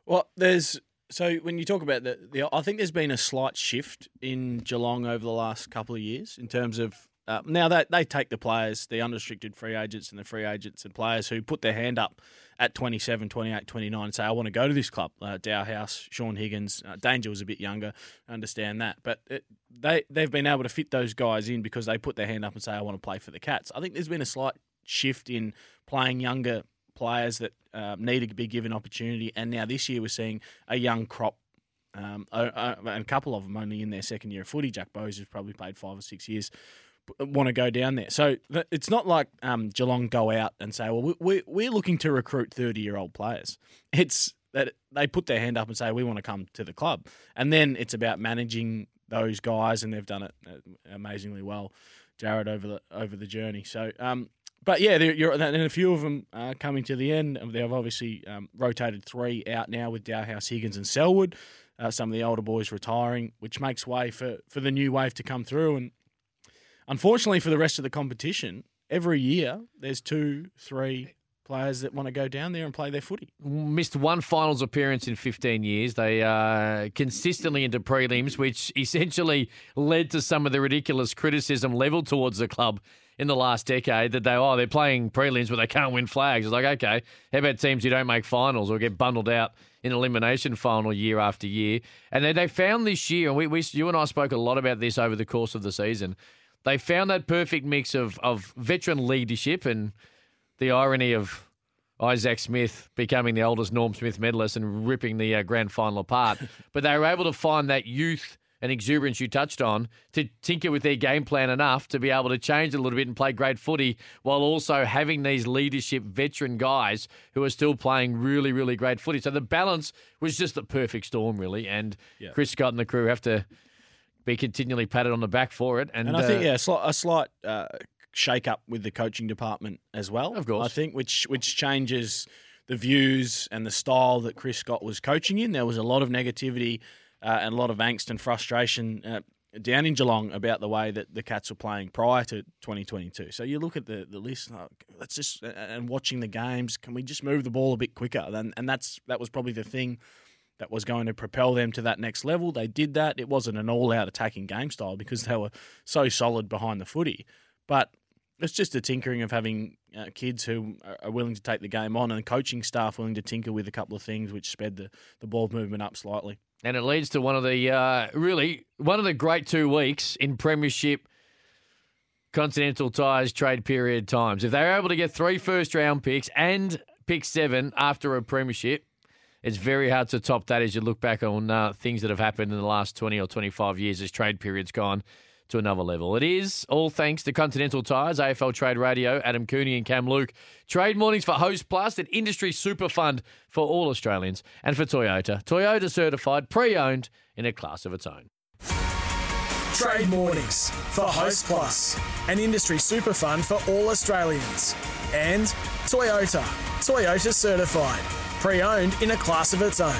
Well, there's so when you talk about the, the, I think there's been a slight shift in Geelong over the last couple of years in terms of uh, now they they take the players, the unrestricted free agents and the free agents and players who put their hand up at 27, 28, 29 and say, I want to go to this club. Uh, Dahlhaus, Shaun Higgins, uh, Danger was a bit younger, understand that. But it, they, they've been able to fit those guys in because they put their hand up and say, I want to play for the Cats. I think there's been a slight shift in playing younger players that um, need to be given opportunity. And now this year we're seeing a young crop um, and a couple of them only in their second year of footy. Jack Bowes has probably played five or six years want to go down there. So it's not like um, Geelong go out and say, well, we, we're looking to recruit 30 year old players. It's that they put their hand up and say, we want to come to the club. And then it's about managing those guys, and they've done it uh, amazingly well, Jared, over the, over the journey. So, um, but yeah, you're, and a few of them are coming to the end. They've obviously um, rotated three out now with Dahlhaus, Higgins, and Selwood. Uh, some of the older boys retiring, which makes way for, for the new wave to come through. And Unfortunately for the rest of the competition, every year there's two, three players that want to go down there and play their footy. Missed one finals appearance in 15 years. They are consistently into prelims, which essentially led to some of the ridiculous criticism leveled towards the club in the last decade that they oh they're playing prelims but they can't win flags. It's like okay, how about teams who don't make finals or get bundled out in elimination final year after year? And they, they found this year, and we, we you and I spoke a lot about this over the course of the season they found that perfect mix of, of veteran leadership and the irony of Isaac Smith becoming the oldest Norm Smith medalist and ripping the uh, grand final apart. but they were able to find that youth and exuberance you touched on to tinker with their game plan enough to be able to change it a little bit and play great footy while also having these leadership veteran guys who are still playing really, really great footy. So the balance was just the perfect storm, really. And Yeah. Chris Scott and the crew have to be continually patted on the back for it. And, And, I think uh, yeah, a slight, a slight uh, shake up with the coaching department as well. Of course. I think which which changes the views and the style that Chris Scott was coaching in. There was a lot of negativity uh, and a lot of angst and frustration. Uh, down in Geelong about the way that the Cats were playing prior to 2022. So you look at the, the list, oh, let's just and watching the games. Can we just move the ball a bit quicker? And and that's that was probably the thing that was going to propel them to that next level. They did that. It wasn't an all out attacking game style because they were so solid behind the footy. But it's just a tinkering of having uh, kids who are- willing to take the game on and coaching staff willing to tinker with a couple of things which sped the, the ball movement up slightly. And it leads to one of the uh, really one of the great two weeks in Premiership Continental Tires trade period times. If they're able to get three first round picks and pick seven after a Premiership, it's very hard to top that as you look back on uh, things that have happened in the last 20 or 25 years as trade period's gone to another level. It is all thanks to Continental Tires, AFL Trade Radio, Adam Cooney and Cam Luke. Trade mornings for Host Plus, an industry super fund for all Australians, and for Toyota. Toyota certified, pre owned in a class of its own. Trade mornings for Host Plus, an industry super fund for all Australians. And Toyota, Toyota certified, pre owned in a class of its own.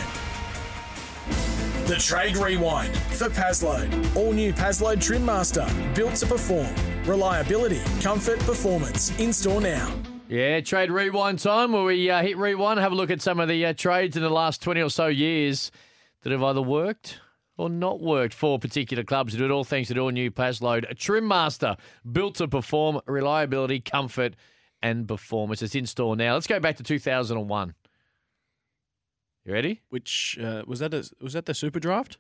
The Trade Rewind for Paslode. All new Paslode Trim Master, built to perform. Reliability, comfort, performance. In store now. Yeah, trade rewind time where we uh, hit rewind, have a look at some of the uh, trades in the last 20 or so years that have either worked or not worked for particular clubs. We do it all thanks to the all new Paslode, trim master built to perform reliability, comfort, and performance. It's in store now. Let's go back to 2001. You ready? Which uh, was that? A, was that the super draft?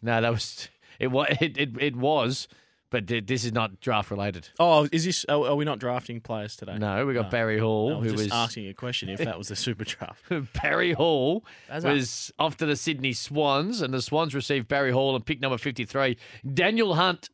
No, that was it. Was it? It, it was, but this is not draft related. Oh, is this? Are, we not drafting players today? No, we got Barry Hall, I was who just was asking a question if that was the super draft. Barry Hall That's up. was off to the Sydney Swans, and the Swans received Barry Hall and pick number 53. Daniel Hunt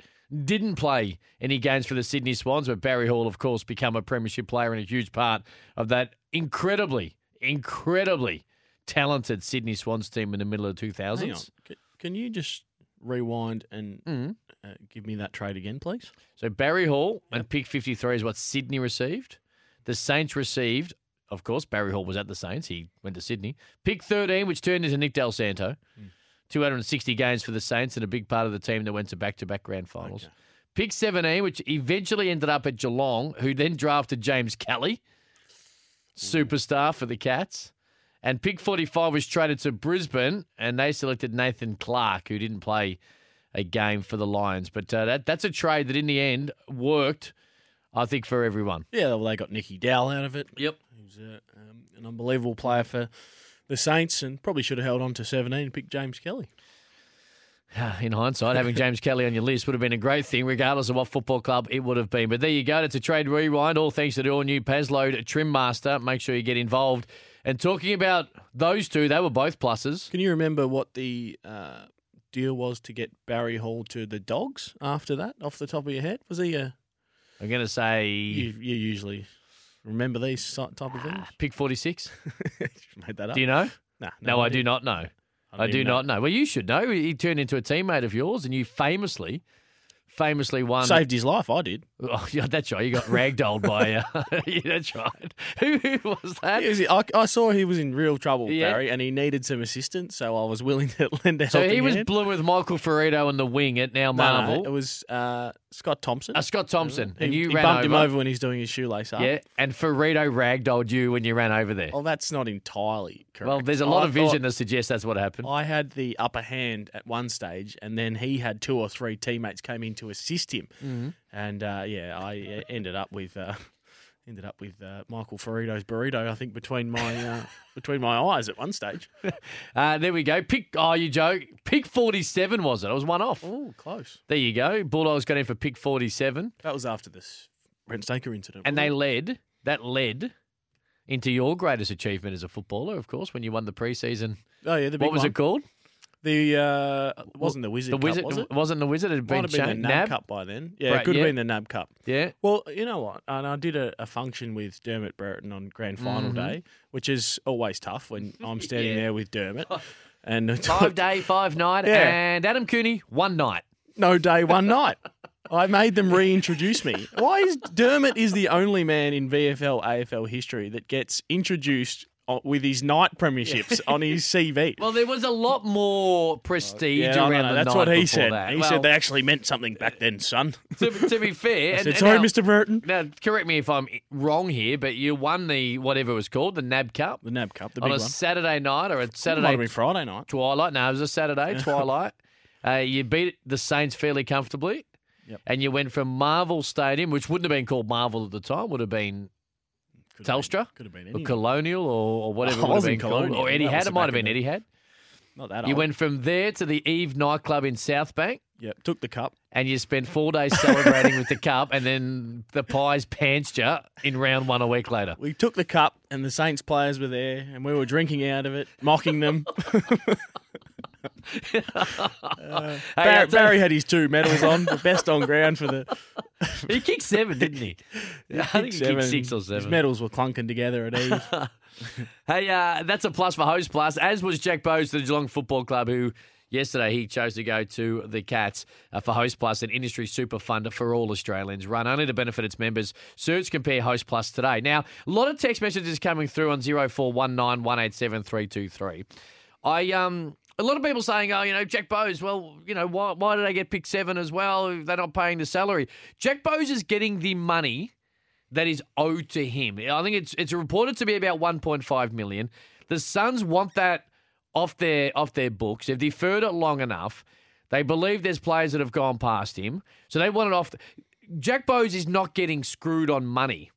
didn't play any games for the Sydney Swans, but Barry Hall, of course, become a premiership player and a huge part of that incredibly, incredibly talented Sydney Swans team in the middle of the 2000s. Hang on. C- Can you just rewind and Mm. uh, give me that trade again, please? So Barry Hall and pick 53 is what Sydney received. The Saints received, of course, Barry Hall was at the Saints. He went to Sydney. Pick 13, which turned into Nick Dal Santo. 260 games for the Saints and a big part of the team that went to back-to-back grand finals. Pick 17, which eventually ended up at Geelong, who then drafted James Kelly, superstar for the Cats. And pick 45 was traded to Brisbane, and they selected Nathan Clark, who didn't play a game for the Lions. But uh, that that's a trade that in the end worked, I think, for everyone. Yeah, well, they got Nicky Dal out of it. Yep. Who's uh, um, an unbelievable player for the Saints and probably should have held on to 17 and picked James Kelly. In hindsight, having James Kelly on your list would have been a great thing, regardless of what football club it would have been. But there you go. It's a trade rewind, all thanks to the all new Paslode Trim Master. Make sure you get involved. And talking about those two, they were both pluses. Can you remember what the uh, deal was to get Barry Hall to the Dogs after that, off the top of your head? Was he a. I'm going to say You, you usually remember these type of things? pick 46. Made that up. Do you know? Nah, No, I do not know. I I, do know. not know. Well, you should know. He turned into a teammate of yours, and you famously, famously won. Saved his life, I did. Oh, yeah, that's right. You got ragdolled by. Uh, yeah, that's right. Who, who was that? He was- I, I saw he was in real trouble, Yeah. Barry, and he needed some assistance, so I was willing to lend a So he was hand. blue with Michael Firrito and the wing at now No, no, Marvel. it was uh, Scott Thompson. Uh, Scott Thompson, He, and you he ran bumped over. him over when he's doing his shoelace up. Yeah, and Firrito ragdolled you when you ran over there. Well, that's not entirely correct. Well, there's a lot I of vision that suggests that's what happened. I had the upper hand at one stage, and then he had two or three teammates came in to assist him, Mhm. And uh, yeah, I uh, ended up with uh, ended up with uh, Michael Firrito's burrito. I think between my uh, between my eyes at one stage. Uh, there we go. Pick. Oh, you joke. Pick 47 was it? I was one off. Oh, close. There you go. Bulldogs got in for pick 47, That was after this Brent Staker incident. and they led that led into your greatest achievement as a footballer, of course, when you won the preseason. Oh yeah, the big What was one. it called? The uh, it wasn't the Wizard The Cup, Wizard was it? wasn't the Wizard. It had Might been, have been the. NAB, Cup by then. Yeah, Right, it could yeah. have been the NAB Cup. Yeah. Well, you know what? And I did a, a function with Dermot Brereton on grand final Mhm. day, which is always tough when I'm standing Yeah. there with Dermot. And it's Five day, five night, Yeah. and Adam Cooney one night. no day, one night. I made them reintroduce me. Why is Dermot is the only man in VFL AFL history that gets introduced with his night premierships on his CV? Well, there was a lot more prestige yeah, I around know, the that's night what he said. That. He Well, said they actually meant something back then, son. to, to be fair, and- said, and sorry, now- Mr. Burton. Now, correct me if I'm wrong here, but you won the whatever it was called, the NAB Cup, The NAB Cup, the on a one. Saturday night or a Might Saturday been Friday night. twilight. No, it was a Saturday twilight. Uh, you beat the Saints fairly comfortably, Yep. and you went from Marvel Stadium, which wouldn't have been called Marvel at the time, would have been Could Telstra, been- Could have been or. Colonial, or, or whatever Oh, it would have been called, Colonial. or Etihad. It might have been Etihad. Not that You old. went from there to the Eve nightclub in South Bank. Yep, took the cup. and you spent four days celebrating with the cup, and then the Pies pantsed you in round one a week later. We took the cup, and the Saints players were there, and we were drinking out of it, mocking them. Uh, Hey, Barry, Barry had his two medals on, the best on ground for the. He kicked seven, didn't he? I think he kicked six or seven. His medals were clunking together at Eve. Hey, uh, that's a plus for Host Plus, as was Jack Bowes to the Geelong Football Club, who yesterday he chose to go to the Cats uh, for Host Plus, an industry super fund for all Australians, run only to benefit its members. Search Compare Host Plus today. Now, a lot of text messages coming through on 0419 187 323. I um a lot of people saying, oh, you know, Jack Bowes, well, you know, why why did they get pick seven as well? They're not paying the salary. Jack Bowes is getting the money that is owed to him. I think it's it's reported to be about 1.5 million. The Suns want that off their off their books. They've deferred it long enough. They believe there's players that have gone past him, so they want it off. Jack Bowes is not getting screwed on money.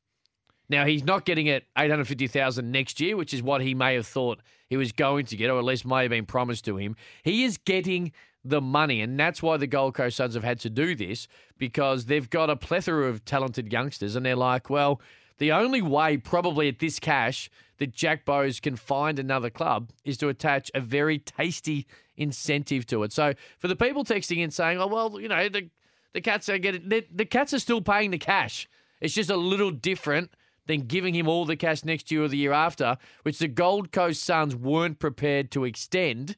Now he's not getting it 850,000 next year, which is what he may have thought he was going to get, or at least may have been promised to him. He is getting the money, and that's why the Gold Coast Suns have had to do this because they've got a plethora of talented youngsters, and they're like, well, the only way probably at this cash that Jack Bowes can find another club is to attach a very tasty incentive to it. So for the people texting in saying, oh well, you know the the Cats are getting the, the Cats are still paying the cash. It's just a little different than giving him all the cash next year or the year after, which the Gold Coast Suns weren't prepared to extend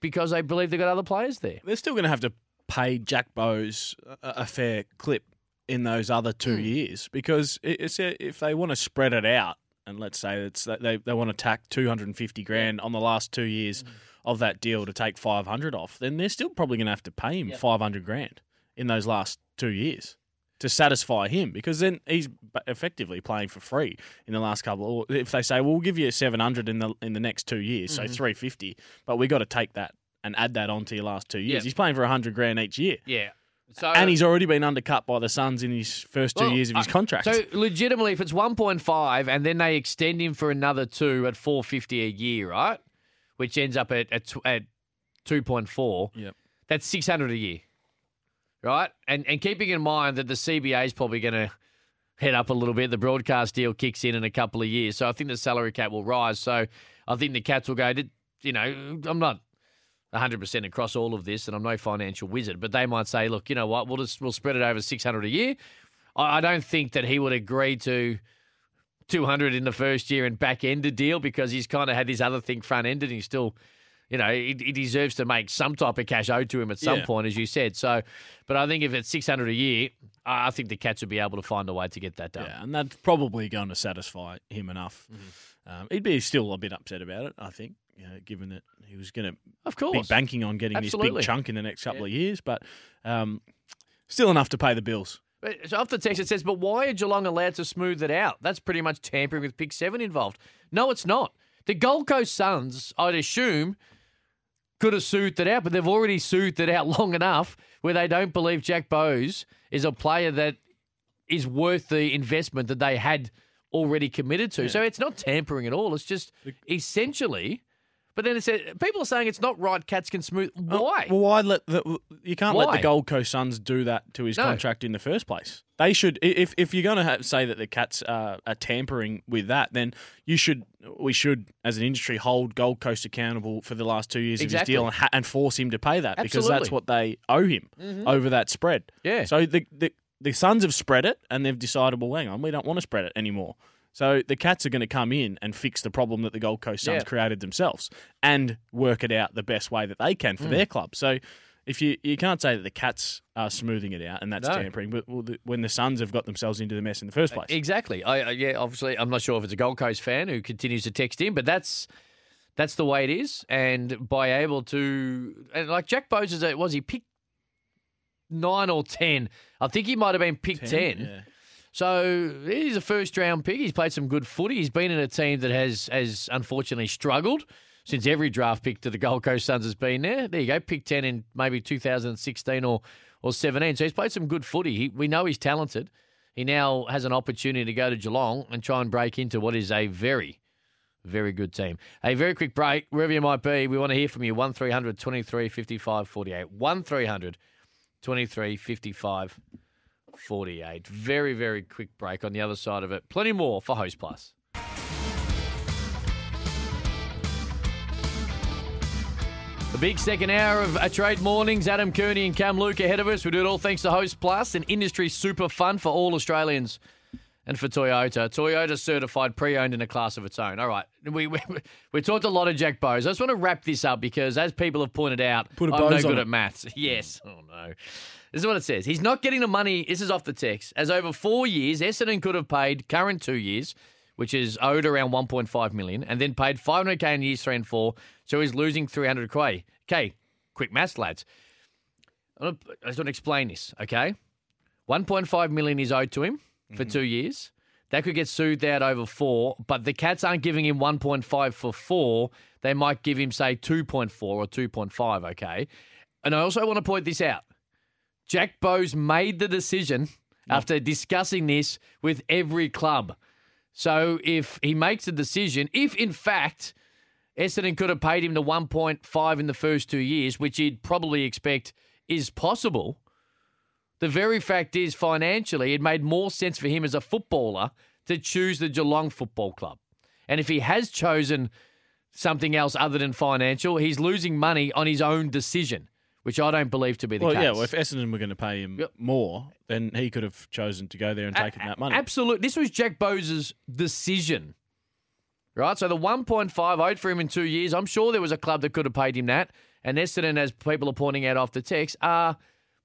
because they believe they've got other players there. They're still going to have to pay Jack Bowes a, a fair clip in those other two Hmm. years because it's a, if they want to spread it out and let's say it's that they they want to tack 250 grand on the last two years Hmm. of that deal to take 500 off, then they're still probably going to have to pay him 500 grand in those last two years to satisfy him because then he's effectively playing for free in the last couple. Or if they say, "Well, we'll give you 700 in the in the next two years, so Mhm. 350," but we got to take that and add that on to your last two years. Yeah. He's playing for 100 grand each year. Yeah. So And he's already been undercut by the Suns in his first two Well, years of his contract. So legitimately, if it's 1.5 and then they extend him for another two at 450 a year, right? Which ends up at at, at 2.4. Yep. That's 600 a year, right? And and keeping in mind that the CBA is probably going to head up a little bit. The broadcast deal kicks in in a couple of years, so I think the salary cap will rise. So I think the Cats will go. To, you know, I'm not 100% across all of this, and I'm no financial wizard, but they might say, look, you know what, we'll just we'll spread it over 600 a year. I I don't think that he would agree to 200 in the first year and back end a deal because he's kind of had this other thing front ended. He's still, you know, he, he deserves to make some type of cash owed to him at some Yeah. point, as you said. So, but I think if it's 600 a year, I think the Cats would be able to find a way to get that done. yeah, and that's probably going to satisfy him enough. Mm-hmm. Um, he'd be still a bit upset about it, I think, you know, given that he was going to Of course. be banking on getting this big chunk in the next couple of years, but um, still enough to pay the bills. But- So off the text it says, but why are Geelong allowed to smooth it out? That's pretty much tampering with pick seven involved. No, it's not. The Gold Coast Suns, I'd assume, could have soothed it out, but they've already soothed it out long enough where they don't believe Jack Bowes is a player that is worth the investment that they had already committed to. So it's not tampering at all. It's just essentially But then it said people are saying it's not right. Cats can smooth. Why? Well, why let the, you can't let the Gold Coast Suns do that to his No. contract in the first place. They should, if if you're going to say that the Cats uh, are tampering with that, then you should, we should, as an industry, hold Gold Coast accountable for the last two years of his deal and, ha- and force him to pay that because that's what they owe him Mhm. over that spread. Yeah. So the, the the Suns have spread it and they've decided, well, hang on, we don't want to spread it anymore. So the Cats are going to come in and fix the problem that the Gold Coast Suns Yeah. created themselves and work it out the best way that they can for Mm. their club. So if you you can't say that the Cats are smoothing it out and that's No. tampering, but well, the, when the Suns have got themselves into the mess in the first place. Exactly. I, yeah. Obviously, I'm not sure if it's a Gold Coast fan who continues to text in, but that's that's the way it is. And by able to, and like Jack Bowes is, was he picked nine or ten? I think he might have been picked ten. Yeah. So he's a first round pick. He's played some good footy. He's been in a team that has has unfortunately struggled since every draft pick to the Gold Coast Suns has been there. There you go, pick ten in maybe 2016 or or 17. So he's played some good footy. He, we know he's talented. He now has an opportunity to go to Geelong and try and break into what is a very, very good team. A very quick break, wherever you might be. We want to hear from you. 1300 23 55 48. 1300 23 55 48. Very, very quick break on the other side of it. Plenty more for Host Plus. The big second hour of a trade mornings. Adam Cooney and Cam Luke ahead of us. We do it all thanks to Host Plus, an industry super fun for all Australians and for Toyota. Toyota certified pre-owned in a class of its own. All right, we we, we talked a lot of Jack Bowes. I just want to wrap this up because, as people have pointed out, Put a I'm no good it. at maths. Yes. Oh no. This is what it says. He's not getting the money. This is off the text. As over four years, Essendon could have paid current two years, which is owed around 1.5 million, and then paid 500k in years three and four. So he's losing 300k. Okay, quick maths, lads. I just want to explain this. Okay, 1.5 million is owed to him for mm-hmm. two years. That could get soothed out over four, but the Cats aren't giving him 1.5 for four. They might give him, say, 2.4 or 2.5, okay? And I also want to point this out. Jack Bowes made the decision after discussing this with every club. So if he makes a decision, if in fact Essendon could have paid him the 1.5 in the first two years, which he'd probably expect is possible, the very fact is financially it made more sense for him as a footballer to choose the Geelong Football Club. And if he has chosen something else other than financial, he's losing money on his own decision, which I don't believe to be the Well, case. yeah. Well, if Essendon were going to pay him more, then he could have chosen to go there and taken that money. Absolutely. This was Jack Bowes's decision. Right? So the 1.5 owed for him in two years, I'm sure there was a club that could have paid him that. And Essendon, as people are pointing out off the text, are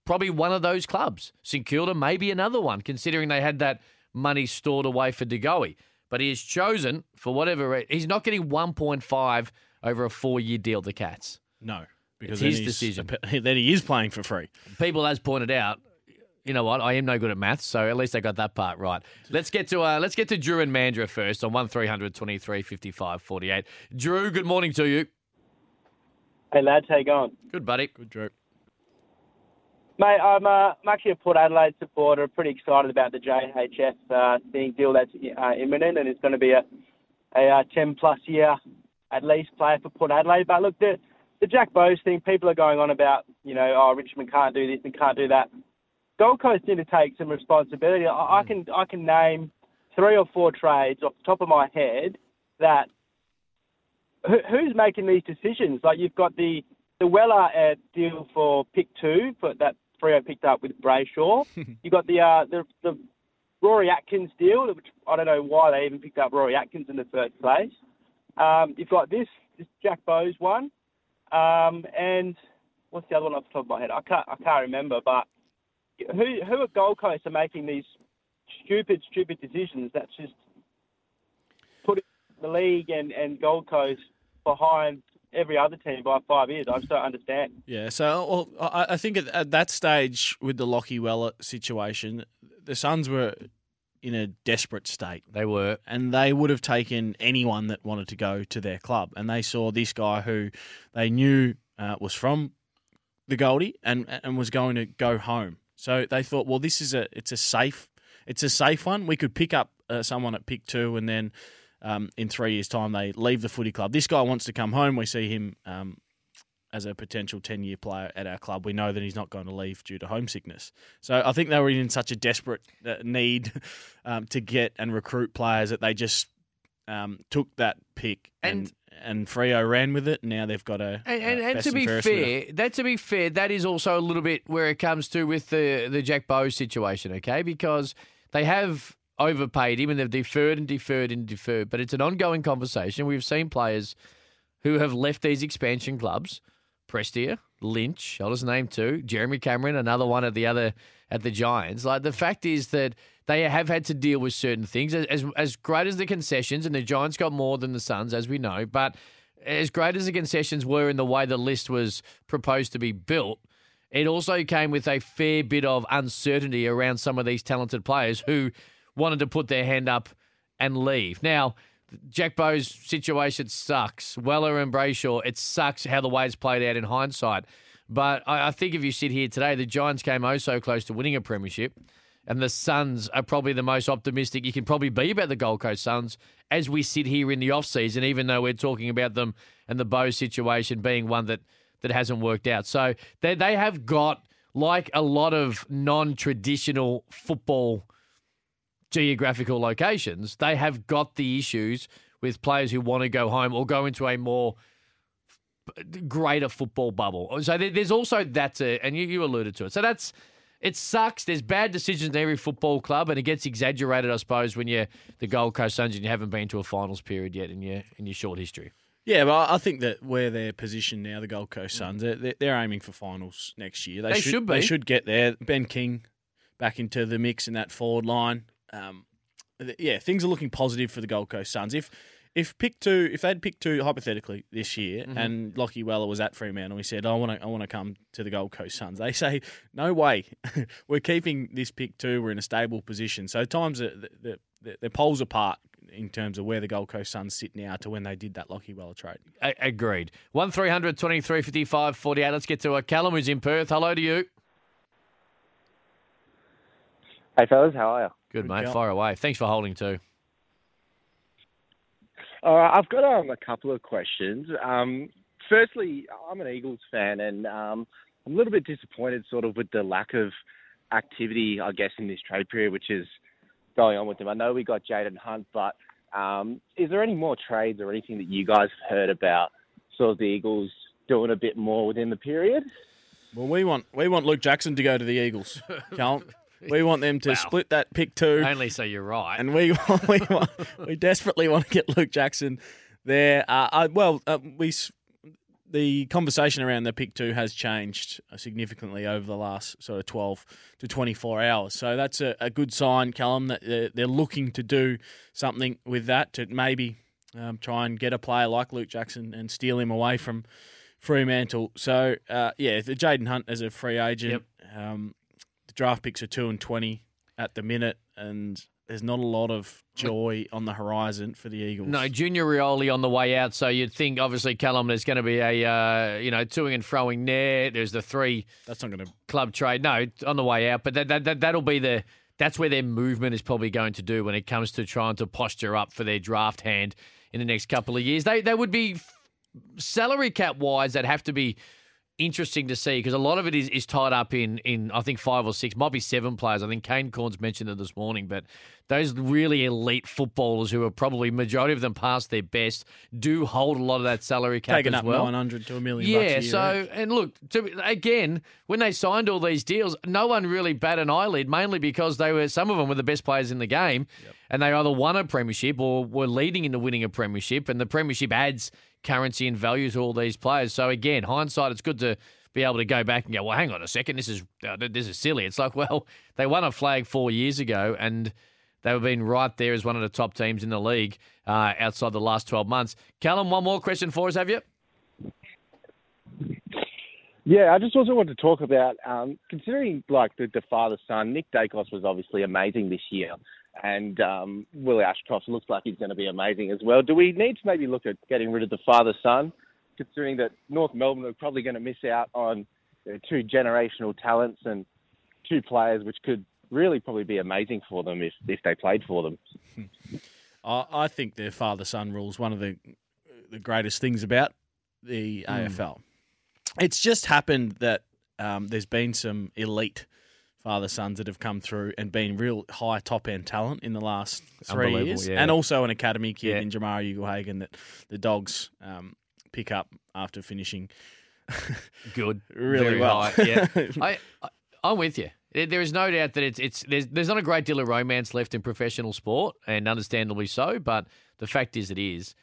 probably one of those clubs. St Kilda, maybe another one, considering they had that money stored away for De Goey. But he has chosen, for whatever reason, he's not getting 1.5 over a four year deal, the Cats. No, because It's his he's- decision. Then he is playing for free. People, as pointed out, you know what? I am no good at maths, so at least I got that part right. Let's get to uh, let's get to Drew and Mandra first on one 23 55 48. Drew, good morning to you. Hey lads, how you going? Good buddy. Good Drew. Mate, I'm, uh, I'm actually a Port Adelaide supporter. Pretty excited about the JHF uh, thing deal that's uh, imminent, and it's going to be a a uh, 10 plus year at least player for Port Adelaide. But look, the the Jack Bowes thing, people are going on about, you know, oh Richmond can't do this and can't do that. Gold Coast need to take some responsibility. I, I can I can name three or four trades off the top of my head that who, who's making these decisions? Like you've got the the Weller uh, deal for pick two for that Freo picked up with Brayshaw. you've got the uh, the the Rory Atkins deal, which I don't know why they even picked up Rory Atkins in the first place. Um, you've got this this Jack Bowes one, um, and what's the other one off the top of my head? I can't I can't remember, but who who at Gold Coast are making these stupid stupid decisions? That's just putting the league and, and Gold Coast behind every other team by five years. I just don't understand. Yeah, so well, I, I think at, at that stage with the Lockie Weller situation, the Suns were in a desperate state. They were, and they would have taken anyone that wanted to go to their club, and they saw this guy who they knew uh, was from the Goldie and and was going to go home. So they thought, well, this is a it's a safe it's a safe one. We could pick up uh, someone at pick two and then. um, in three years' time they leave the footy club. This guy wants to come home. We see him um, as a potential 10 year player at our club. We know that he's not going to leave due to homesickness. So I think they were in such a desperate uh, need um, to get and recruit players that they just um, took that pick and. and Freo ran with it. Now they've got a. And, and, a and to be fair, that to be fair, that is also a little bit where it comes to with the the Jack Bowes situation, okay? Because they have overpaid him and they've deferred and deferred and deferred, but it's an ongoing conversation. We've seen players who have left these expansion clubs, Prestia, Lynch, I'll just name two, Jeremy Cameron, another one at the other at the Giants. Like the fact is that they have had to deal with certain things. As, as as great as the concessions, and the Giants got more than the Suns, as we know, but as great as the concessions were in the way the list was proposed to be built, it also came with a fair bit of uncertainty around some of these talented players who wanted to put their hand up and leave. Now, Jack Bowes' situation sucks. Weller and Brayshaw, it sucks how the way it's played out in hindsight. But I, I think if you sit here today, the Giants came oh so close to winning a premiership, and the Suns are probably the most optimistic you can probably be about the Gold Coast Suns as we sit here in the off season, even though we're talking about them and the Bowes situation being one that, that hasn't worked out. So they, they have got, like a lot of non traditional football geographical locations, they have got the issues with players who want to go home or go into a more greater football bubble. So there's also that, and you, you alluded to it. So that's it sucks. There's bad decisions in every football club, and it gets exaggerated, I suppose, when you're the Gold Coast Suns and you haven't been to a finals period yet in your in your short history. Yeah, but I think that where they're positioned now, the Gold Coast Suns, they're, they're- they're aiming for finals next year. They should be. They should get there. Ben King back into the mix in that forward line. Um, th- yeah, things are looking positive for the Gold Coast Suns. If if pick two, if they'd picked two hypothetically this year, Mhm. and Lockie Weller was at Fremantle, we said, "I want to, I want to come to the Gold Coast Suns." They say, "No way, we're keeping this pick two. We're in a stable position." So times the the, the, the poles apart in terms of where the Gold Coast Suns sit now to when they did that Lockie Weller trade. A- agreed. One 23 55 48. Let's get to a Callum, who's in Perth. Hello to you. Hey fellas, how are you? Good, mate. Fire away. Thanks for holding too. All right, I've got um, a couple of questions. Um, firstly, I'm an Eagles fan, and um, I'm a little bit disappointed, sort of, with the lack of activity, I guess, in this trade period, which is going on with them. I know we got Jayden Hunt, but um, is there any more trades or anything that you guys have heard about, sort of the Eagles doing a bit more within the period? Well, we want we want Luke Jackson to go to the Eagles. Cal. We want them to Wow. split that pick two. Only so you're right. and we we want, we desperately want to get Luke Jackson there. Uh, well, uh, we the conversation around the pick two has changed uh, significantly over the last sort of twelve to twenty four hours. So that's a, a good sign, Callum, that they're, they're looking to do something with that to maybe um, try and get a player like Luke Jackson and steal him away from Fremantle. So uh, yeah, the Jayden Hunt as a free agent. Um, the draft picks are two and twenty at the minute, and there's not a lot of joy on the horizon for the Eagles. No, Junior Rioli on the way out. So you'd think, obviously, Callum, there's going to be a uh, you know toing and froing there. There's the three. That's not going to club trade. No, on the way out. But that, that, that that'll be the that's where their movement is probably going to do when it comes to trying to posture up for their draft hand in the next couple of years. They they would be salary cap wise. That have to be interesting to see because a lot of it is, is tied up in in I think five or six, might be seven players. I think Kane Cornes mentioned it this morning, but those really elite footballers who are probably majority of them past their best do hold a lot of that salary cap taking as up well. nine hundred to a million. Yeah, bucks a year so each. and look, to, again, when they signed all these deals, no one really bat an eyelid, mainly because they were some of them were the best players in the game, and they either won a premiership or were leading into winning a premiership, and the premiership adds currency and value to all these players. So again, hindsight, it's good to be able to go back and go, well, hang on a second, this is uh, this is silly. It's like, well, they won a flag four years ago, and they were being right there as one of the top teams in the league uh, outside the last twelve months. Callum, one more question for us, have you? Yeah, I just also wanted to talk about um, considering like the, the father son. Nick Daicos was obviously amazing this year, and um, Willie Ashcroft looks like he's going to be amazing as well. Do we need to maybe look at getting rid of the father son, considering that North Melbourne are probably going to miss out on you know, two generational talents and two players which could really probably be amazing for them if if they played for them. I, I think their father son rule is one of the the greatest things about the Mm. AFL. It's just happened that um, there's been some elite father sons that have come through and been real high top end talent in the last three years, yeah. and also an academy kid Yeah. in Jamarra Ugle-Hagan that the dogs um, pick up after finishing Good, really Very well. high, yeah, I, I, I'm with you. There- is no doubt that it's it's there's there's not a great deal of romance left in professional sport, and understandably so. But the fact is, it is.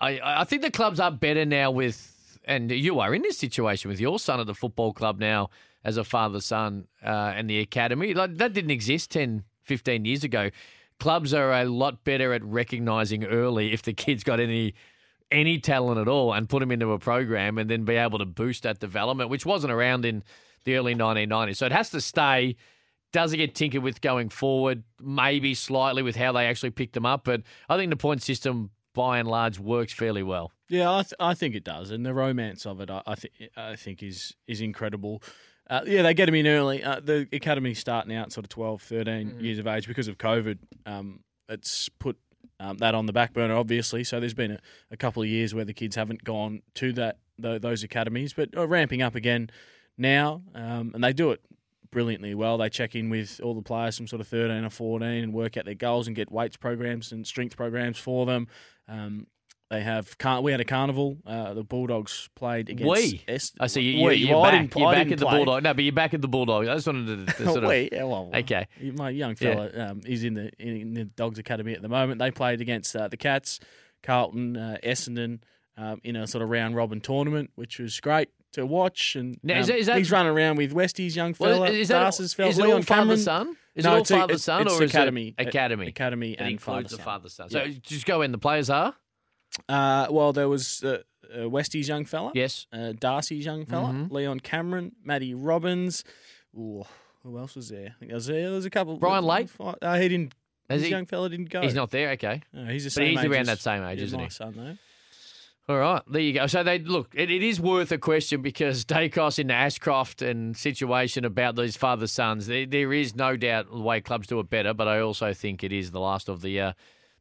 I I think the clubs are better now with, and you are in this situation with your son at the football club now as a father son uh, and the academy. Like, that didn't exist 10, 15 years ago. Clubs are a lot better at recognizing early if the kid's got any any talent at all and put them into a program and then be able to boost that development, which wasn't around in the early 1990s. So it has to stay. Does it get tinkered with going forward? Maybe slightly with how they actually pick them up, but I think the point system by and large works fairly well. Yeah, I, th- I think it does, and the romance of it, I, I think, I think is is incredible. Uh, yeah, they get them in early. Uh, the academy starting out sort of 12, 13 years of age because of COVID. Um, it's put um, that on the back burner, obviously. So there's been a, a couple of years where the kids haven't gone to that tho- those academies, but are ramping up again now, um, and they do it brilliantly well. They check in with all the players from sort of 13 or 14 and work out their goals and get weights programs and strength programs for them. Um, they have car- we had a carnival. Uh, the Bulldogs played against. We, I see you, Well, I back. You're I back at the bulldog. No, but you're back at the bulldog. I just wanted to, to sort of. we, yeah, well, okay. My young Yeah. um, is in the in the Dogs Academy at the moment. They played against uh, the Cats, Carlton, uh, Essendon um, in a sort of round robin tournament, which was great to watch. And Now, is um, that- is that- he's running around with Westie's young Well, fella, is that Darcy's fella, is Leon father Cameron. son? Is no, it all it's father it's- son it's or is academy, it academy? academy, It and includes the father father son. Yeah. So just go in. The players are Uh, well, there was uh, uh, Westie's young fella. Yes. Uh, Darcy's young fella. Mhm. Leon Cameron, Matty Robbins. Ooh, who else was there? I think there was, there was a couple. Brian Lake? Uh, he didn't. Has his he- young fella didn't go. He's not there. Okay. He's the but he's around as- that same age, yeah, isn't my he? son, though. All right, there you go. So they look. It, it is worth a question because Daicos in the Ashcroft and situation about these father sons. There, there is no doubt the way clubs do it better, but I also think it is the last of the uh,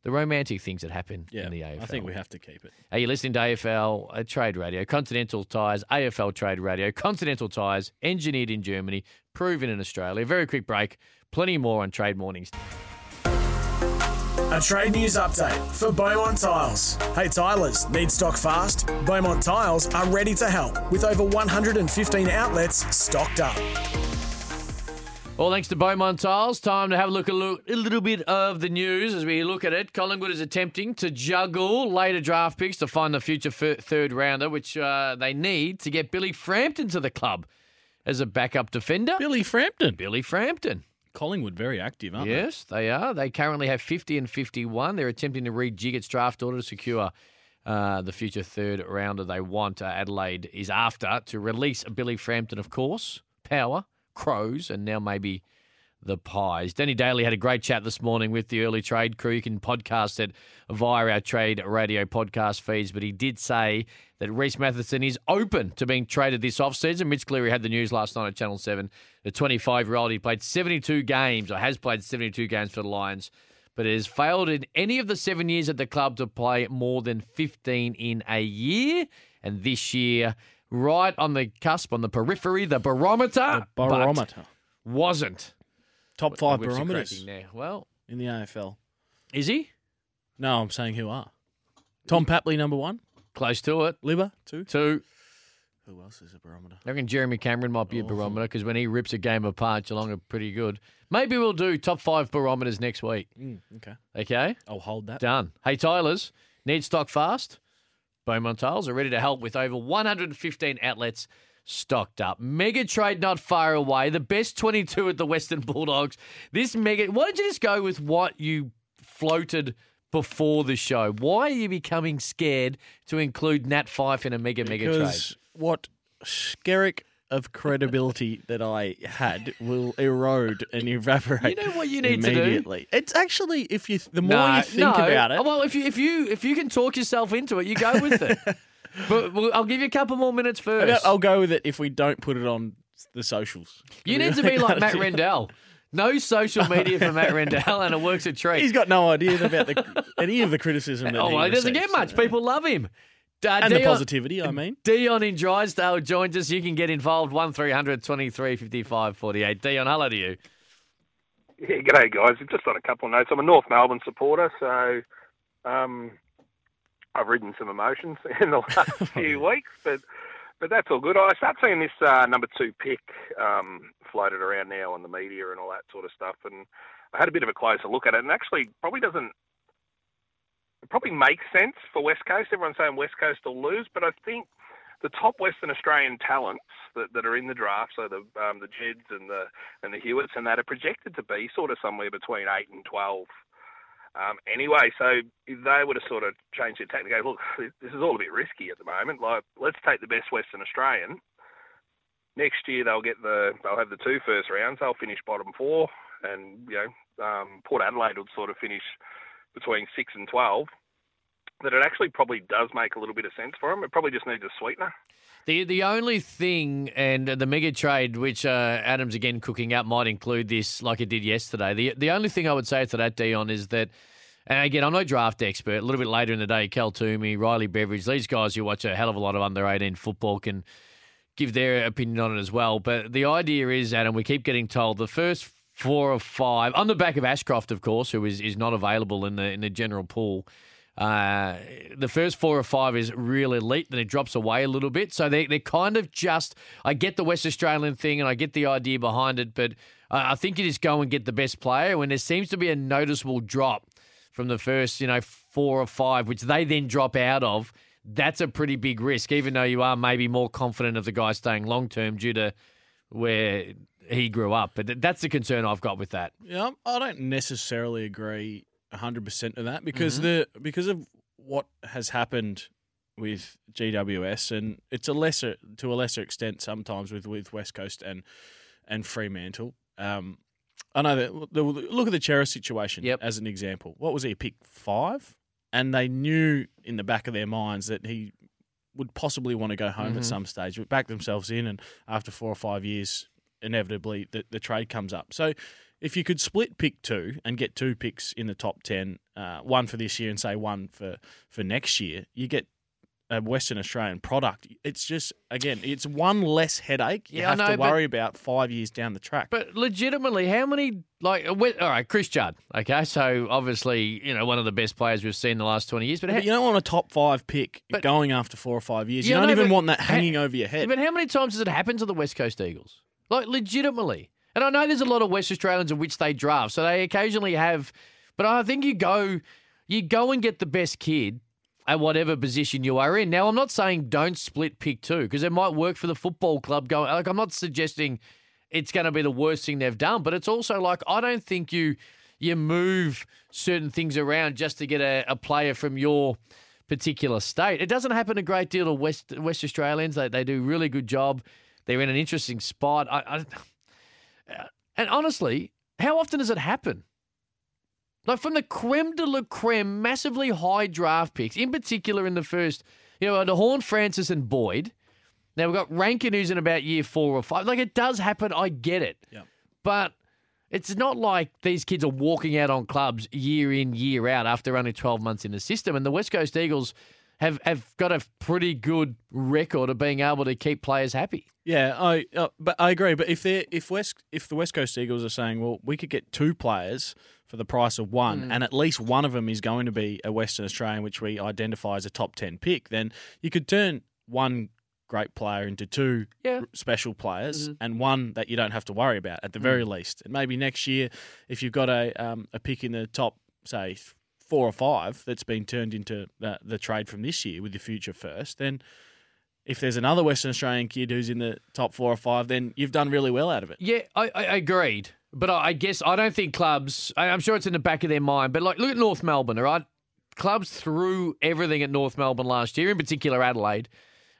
the romantic things that happen Yeah, in the AFL. I think we have to keep it. Are you listening to AFL uh, Trade Radio, Continental Tires, AFL Trade Radio, Continental Tires, engineered in Germany, proven in Australia. Very quick break. Plenty more on Trade Mornings. A trade news update for Beaumont Tiles. Hey Tylers, need stock fast? Beaumont Tiles are ready to help with over 115 outlets stocked up. All thanks to Beaumont Tiles. Time to have a look, a look a little bit of the news as we look at it. Collingwood is attempting to juggle later draft picks to find the future f- third rounder, which uh, they need to get Billy Frampton to the club as a backup defender. Billy Frampton. Billy Frampton. Collingwood very active, aren't they? Yes, they are. They currently have 50 and 51. They're attempting to rejig its draft order to secure uh, the future third rounder they want. Uh, Adelaide is after to release Billy Frampton, of course. Power, Crows, and now maybe the Pies. Danny Daly had a great chat this morning with the early trade crew. You can podcast it via our trade radio podcast feeds, but he did say that Rhys Mathieson is open to being traded this offseason. Mitch Cleary had the news last night at Channel 7. The 25 year old, he played 72 games, or has played 72 games for the Lions, but has failed in any of the seven years at the club to play more than 15 in a year. And this year, right on the cusp, on the periphery, the barometer. but barometer. wasn't. Top five Whips are barometers cracking there. Well, in the AFL. is he? No, I'm saying who are. Tom Papley, number one. Close to it. Libba, two. Two. Who else is a barometer? I reckon Jeremy Cameron might be a barometer because when he rips a game apart, Geelong are pretty good. Maybe we'll do top five barometers next week. Mm, okay. Okay? I'll hold that. Done. Hey, Tylers, need stock fast? Beaumont Tiles are ready to help with over 115 outlets stocked up. Mega trade not far away. The best 22 at the Western Bulldogs. This mega. Why don't you just go with what you floated before the show? Why are you becoming scared to include Nat Fyfe in a mega mega trade? Because what skerrick of credibility that I had will erode and evaporate. You know what you need to do? It's actually if you the more No, you think no. about it. Well, if you if you if you can talk yourself into it, you go with it. but well, I'll give you a couple more minutes first. I'll go with it if we don't put it on the socials. You need to be like Matt Rendell. No social media for Matt Rendell, and it works a treat. He's got no idea about the, any of the criticism. That oh, well, he doesn't get receives. much. People love him. Uh, and the Dion- positivity. I mean, Dion in Drysdale joins us. You can get involved. 1300 23 55 48. Dion, hello to you. Yeah, g'day guys. Just on a couple of notes. I'm a North Melbourne supporter, so um, I've ridden some emotions in the last few weeks, but but that's all good. I start seeing this uh, number two pick um, floated around now on the media and all that sort of stuff, and I had a bit of a closer look at it, and actually probably doesn't. It probably makes sense for West Coast. Everyone's saying West Coast will lose, but I think the top Western Australian talents that, that are in the draft, so the um, the Jeds and the and the Hewetts and that, are projected to be sort of somewhere between eight and twelve. Um, anyway, so if they were to sort of change their tactic, look, this is all a bit risky at the moment. Like, let's take the best Western Australian. Next year they'll get the they'll have the two first rounds. They'll finish bottom four, and you know um, Port Adelaide will sort of finish between six and twelve. That it actually probably does make a little bit of sense for them. It probably just needs a sweetener. The the only thing, and the mega trade, which uh, Adams again cooking up, might include this, like it did yesterday. The the only thing I would say to that, Dion, is that, and again, I'm no draft expert. A little bit later in the day, Cal Twomey, Riley Beveridge, these guys who watch a hell of a lot of under 18 football can give their opinion on it as well. But the idea is, Adam, we keep getting told the first four or five, on the back of Ashcroft, of course, who is, is not available in the in the general pool. Uh, the first four or five is real elite, then it drops away a little bit. So they, they're kind of just. I get the West Australian thing and I get the idea behind it, but I think you just go and get the best player when there seems to be a noticeable drop from the first, you know, four or five, which they then drop out of. That's a pretty big risk, even though you are maybe more confident of the guy staying long term due to where he grew up. But that's the concern I've got with that. Yeah, I don't necessarily agree 100% of that because Mhm. the because of what has happened with GWS and it's a lesser to a lesser extent sometimes with, with West Coast and and Fremantle. Um, I know that the, look at the Cerra situation as an example. What was he pick five? And they knew in the back of their minds that he would possibly want to go home Mhm. at some stage, but backed themselves in, and after four or five years, inevitably the, the trade comes up. So if you could split pick two and get two picks in the top 10, uh, one for this year and say one for, for next year, you get a Western Australian product. It's just, again, it's one less headache you Yeah, have know, to but- worry about five years down the track. But legitimately, how many like uh, all right, Chris Judd? Okay, so obviously you know one of the best players we've seen in the last twenty years. But, But how, you don't want a top five pick But- going after four or five years. Yeah, you don't know, even but want that ha- hanging over your head. But how many times has it happened to the West Coast Eagles? Like legitimately. And I know there's a lot of West Australians in which they draft, so they occasionally have. But I think you go, you go and get the best kid at whatever position you are in. Now, I'm not saying don't split pick two because it might work for the football club. Going like I'm not suggesting it's going to be the worst thing they've done, but it's also like I don't think you you move certain things around just to get a, a player from your particular state. It doesn't happen a great deal to West West Australians. They they do a really good job. They're in an interesting spot. I, I, and honestly, how often does it happen? Like from the creme de la creme, massively high draft picks, in particular in the first, you know, the Horne-Francis, and Boyd. Now we've got Rankine who's in about year four or five. Like it does happen, I get it. Yeah. But it's not like these kids are walking out on clubs year in, year out after only 12 months in the system. And the West Coast Eagles have, have got a pretty good record of being able to keep players happy. Yeah, I uh, but I agree. But if they if West if the West Coast Eagles are saying, well, we could get two players for the price of one, Mm. and at least one of them is going to be a Western Australian, which we identify as a top ten pick, then you could turn one great player into two Yeah. special players, Mhm. and one that you don't have to worry about at the very Mm. least. And maybe next year, if you've got a um, a pick in the top, say four or five, that's been turned into the, the trade from this year with your future first, then if there's another Western Australian kid who's in the top four or five, then you've done really well out of it. Yeah, I, I agreed. But I I guess I don't think clubs, I- I'm sure it's in the back of their mind, but like look at North Melbourne, all right? Clubs threw everything at North Melbourne last year, in particular Adelaide.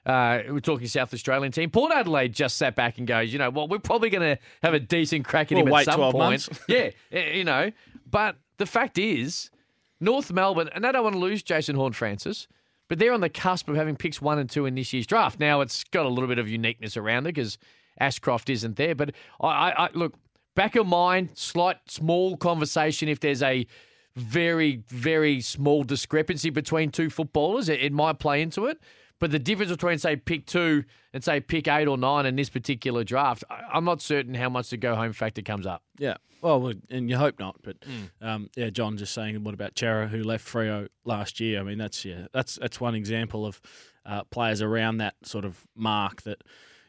Uh, we're talking South Australian team. Port Adelaide just sat back and goes, you know, well, we're probably going to have a decent crack at We'll him at some 12 point. months. yeah, you know. But the fact is, North Melbourne, and they don't want to lose Jason Horne-Francis, but they're on the cusp of having picks one and two in this year's draft. Now, it's got a little bit of uniqueness around it because Ashcroft isn't there. But I, I, I look, back of mind, slight small conversation if there's a very, very small discrepancy between two footballers, it, it might play into it. But the difference between, say, pick two and, say, pick eight or nine in this particular draft, I, I'm not certain how much the go home factor comes up. Yeah. Well, and you hope not, but Mm. um, yeah, John just saying what about Cerra who left Freo last year? I mean, that's yeah, that's that's one example of uh, players around that sort of mark that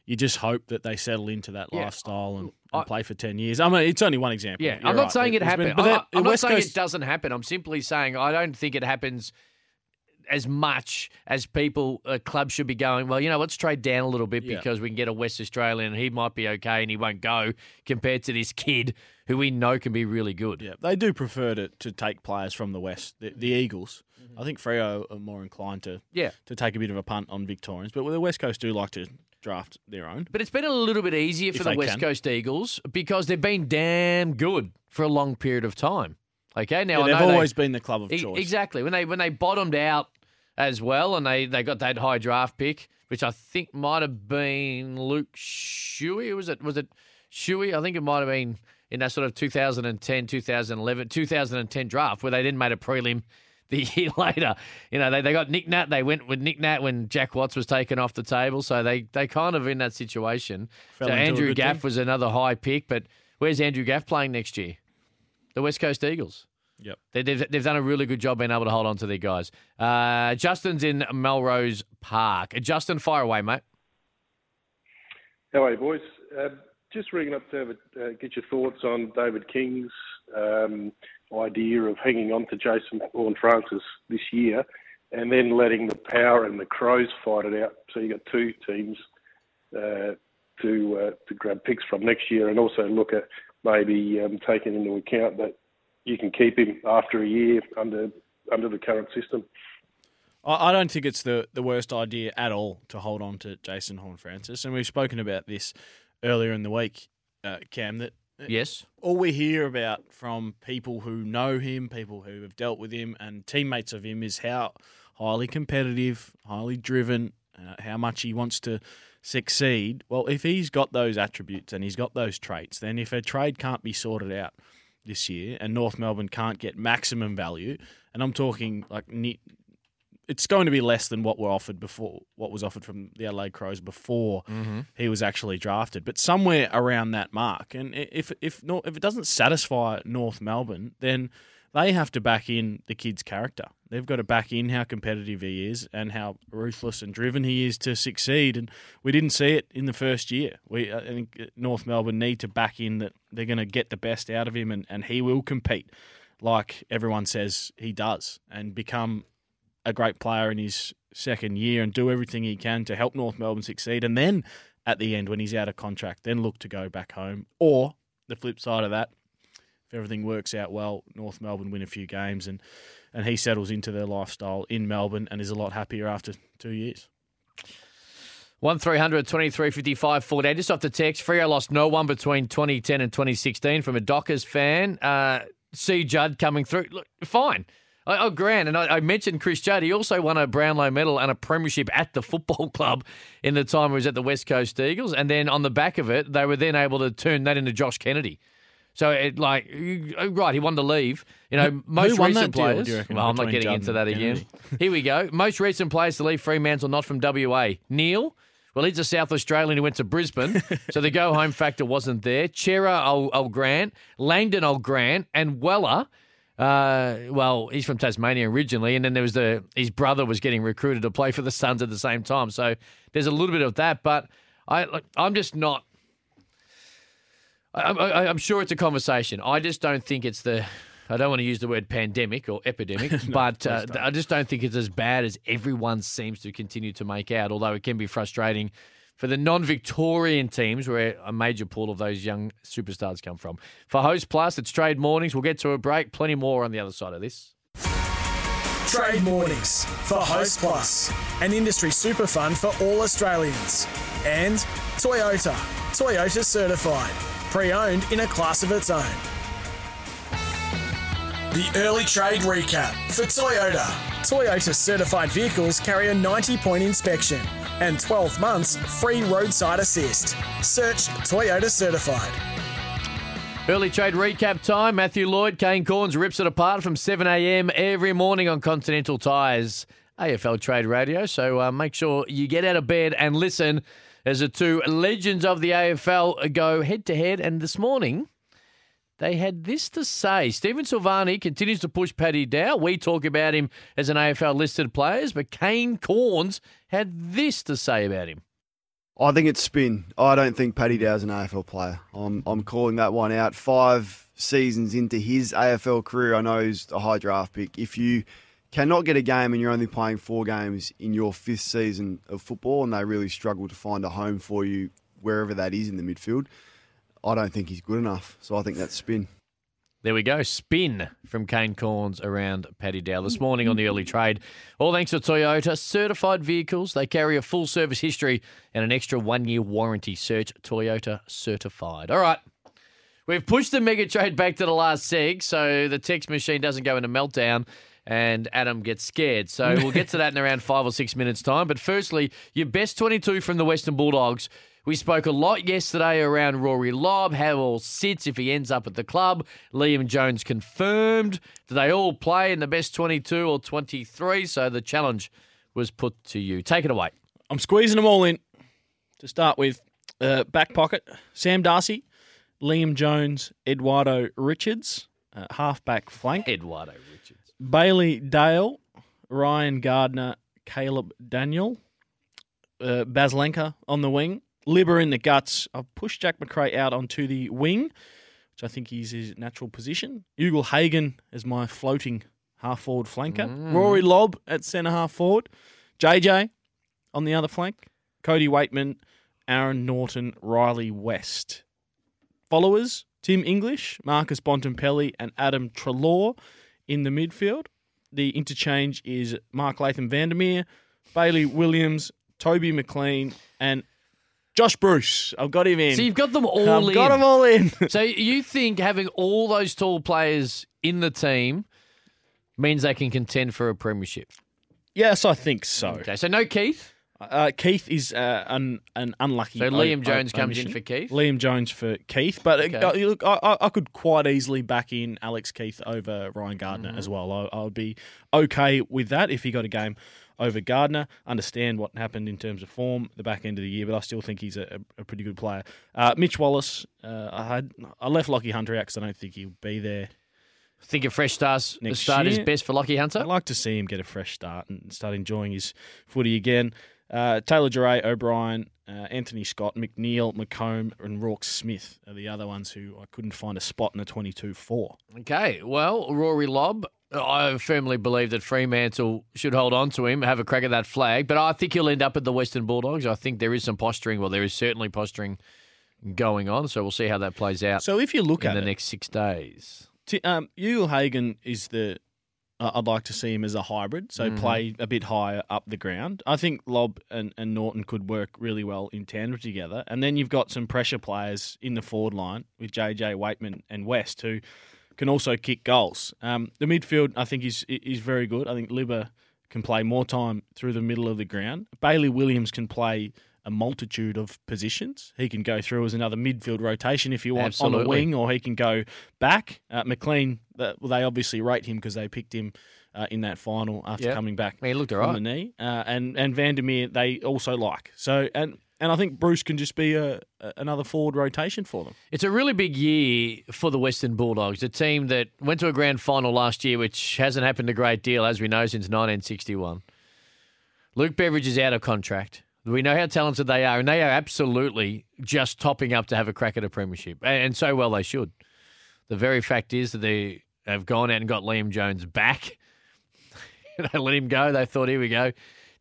you just hope that they settle into that Yeah. lifestyle and, and play for ten years. I mean, it's only one example. Yeah, You're I'm not right. saying it There's happened. been- but I- that- I'm not saying Coast- it doesn't happen. I'm simply saying I don't think it happens as much as people uh, clubs should be going. Well, you know, let's trade down a little bit Yeah. because we can get a West Australian and he might be okay and he won't go compared to this kid who we know can be really good. Yeah, they do prefer to, to take players from the West, the, the Eagles. I think Freo are more inclined to Mm-hmm. Yeah. to take a bit of a punt on Victorians, but the West Coast do like to draft their own. But it's been a little bit easier for the West can. Coast Eagles because they've been damn good for a long period of time. Okay, now Yeah, I they've know they- always been the club of choice. Exactly. When they when they bottomed out as well, and they, they got that high draft pick, which I think might have been Luke Shuey. Was it was it Shuey? I think it might have been in that sort of 2010, 2011, 2010 draft where they then made a prelim the year later. You know, they, they got Nick Nat. They went with Nick Nat when Jack Watts was taken off the table. So they they kind of in that situation. Fell so Andrew Gaff team. was another high pick, but where's Andrew Gaff playing next year? The West Coast Eagles. Yep. They, they've, they've done a really good job being able to hold on to their guys. Uh, Justin's in Melrose Park. Uh, Justin, fire away, mate. How are you, boys? Um, just ringing up to have a, uh, get your thoughts on David King's um, idea of hanging on to Jason Horne-Francis this year and then letting the Power and the Crows fight it out. So you've got two teams uh, to uh, to grab picks from next year and also look at maybe um, taking into account that you can keep him after a year under under the current system. I I don't think it's the, the worst idea at all to hold on to Jason Horne-Francis, and we've spoken about this earlier in the week, uh, Cam. That Yes. all we hear about from people who know him, people who have dealt with him, and teammates of him is how highly competitive, highly driven, uh, how much he wants to succeed. Well, if he's got those attributes and he's got those traits, then if a trade can't be sorted out this year and North Melbourne can't get maximum value, and I'm talking like it's going to be less than what were offered before, what was offered from the Adelaide Crows before Mhm. he was actually drafted, but somewhere around that mark. And if if if it doesn't satisfy North Melbourne, then they have to back in the kid's character. They've got to back in how competitive he is and how ruthless and driven he is to succeed. And we didn't see it in the first year. We uh, I think North Melbourne need to back in that they're going to get the best out of him and, and he will compete like everyone says he does and become a great player in his second year and do everything he can to help North Melbourne succeed. And then at the end, when he's out of contract, then look to go back home. Or the flip side of that, if everything works out well, North Melbourne win a few games and, and he settles into their lifestyle in Melbourne and is a lot happier after two years. One 23 55 40. Just off the text, Freo lost no one between 2010 and 2016 from a Dockers fan. Uh, C. Judd coming through. Look, fine. Oh, grand. and I, I mentioned Chris Judd. He also won a Brownlow medal and a premiership at the football club in the time he was at the West Coast Eagles. And then on the back of it, they were then able to turn that into Josh Kennedy. So it like oh, right, he wanted to leave. You know, most recent deal, players. reckon, well, I'm not getting into that again. Here we go. Most recent players to leave Fremantle not from WA. Neale. Well, he's a South Australian who went to Brisbane, so the go home factor wasn't there. Cerra Grant, Langdon Grant, and Weller. Uh, well, he's from Tasmania originally, and then there was the his brother was getting recruited to play for the Suns at the same time. So there's a little bit of that, but I like, I'm just not. I, I, I'm sure it's a conversation. I just don't think it's the. I don't want to use the word pandemic or epidemic, but uh, I just don't think it's as bad as everyone seems to continue to make out. Although it can be frustrating for the non-Victorian teams, where a major pool of those young superstars come from. For Host Plus, it's trade mornings. We'll get to a break. Plenty more on the other side of this. Trade mornings for Host Plus, an industry super fund for all Australians. And Toyota, Toyota certified, pre owned in a class of its own. The early trade recap for Toyota. Toyota certified vehicles carry a 90 point inspection and 12 months free roadside assist. Search Toyota certified. Early trade recap time. Matthew Lloyd, Kane Cornes rips it apart from 7 a.m. every morning on Continental Tires AFL Trade Radio. So uh, make sure you get out of bed and listen as the two legends of the AFL go head to head. And this morning, they had this to say. Stephen Silvagni continues to push Paddy Dow. We talk about him as an AFL listed players, but Kane Cornes had this to say about him. I think it's spin. I don't think Paddy Dow's an AFL player. I'm I'm calling that one out. Five seasons into his AFL career, I know he's a high draft pick. If you cannot get a game and you're only playing four games in your fifth season of football, and they really struggle to find a home for you wherever that is in the midfield, I don't think he's good enough. So I think that's spin. There we go. Spin from Kane Cornes around Paddy Dow this morning on the early trade. All thanks to Toyota. Certified vehicles. They carry a full service history and an extra one year warranty. Search Toyota Certified. All right. We've pushed the mega trade back to the last seg so the text machine doesn't go into meltdown and Adam gets scared. So we'll get to that in around five or six minutes' time. But firstly, your best 22 from the Western Bulldogs. We spoke a lot yesterday around Rory Lobb, how it all sits if he ends up at the club. Liam Jones confirmed. Do they all play in the best 22 or 23? So the challenge was put to you. Take it away. I'm squeezing them all in. To start with, uh, back pocket, Sam Darcy, Liam Jones, Eduardo Richards, uh, halfback flank. Eduardo Richards. Bailey Dale, Ryan Gardner, Caleb Daniel, uh, Baslenka on the wing, Libba in the guts. I've pushed Jack Macrae out onto the wing, which I think is his natural position. Ugle-Hagan as my floating half forward flanker. Mm. Rory Lobb at centre half forward. JJ on the other flank. Cody Weightman, Aaron Naughton, Riley West. Followers Tim English, Marcus Bontempelli, and Adam Treloar in the midfield. The interchange is Mark Laitham Vandermeer, Bailey Williams, Toby McLean, and Josh Bruce. I've got him in. So you've got them all I've in. got them all in. so you think having all those tall players in the team means they can contend for a premiership? Yes, I think so. Okay, so no Keath. Uh, Keath is uh, an an unlucky. So o- Liam o- Jones comes in for Keath? Liam Jones for Keath, but Okay. uh, look, I, I- I could quite easily back in Alex Keath over Ryan Gardner Mm-hmm. as well. I, I would be okay with that if he got a game over Gardner. Understand what happened in terms of form the back end of the year, but I still think he's a, a pretty good player. Uh, Mitch Wallace, uh, I had I left Lachie Hunter out because I don't think he'll be there. Think a fresh start, Next start is best for Lachie Hunter? I'd like to see him get a fresh start and start enjoying his footy again. Uh, Taylor Duryea, O'Brien, uh, Anthony Scott, McNeil, McComb, and Roarke Smith are the other ones who I couldn't find a spot in a 22 4. Okay, well, Rory Lobb, I firmly believe that Fremantle should hold on to him, have a crack at that flag, but I think he'll end up at the Western Bulldogs. I think there is some posturing. Well, there is certainly posturing going on, so we'll see how that plays out. So if you look in at the it- next six days, T- um, Ugle-Hagan is the. Uh, I'd like to see him as a hybrid, so Mhm. play a bit higher up the ground. I think Lobb and, and Naughton could work really well in tandem together. And then you've got some pressure players in the forward line with JJ Weightman and West who can also kick goals. Um, the midfield, I think, is is very good. I think Libba can play more time through the middle of the ground. Bailey Williams can play a multitude of positions. He can go through as another midfield rotation if you want on the wing, or he can go back. Uh, McLean, that, well, they obviously rate him because they picked him uh, in that final after Yep. coming back he looked all right. the knee. Uh, and and Vandermeer, they also like. So and and I think Bruce can just be a, a another forward rotation for them. It's a really big year for the Western Bulldogs, a team that went to a grand final last year, which hasn't happened a great deal, as we know, since 1961. Luke Beveridge is out of contract. We know how talented they are, and they are absolutely just topping up to have a crack at a premiership, and, so well they should. The very fact is that they have gone out and got Liam Jones back. they let him go. They thought, here we go.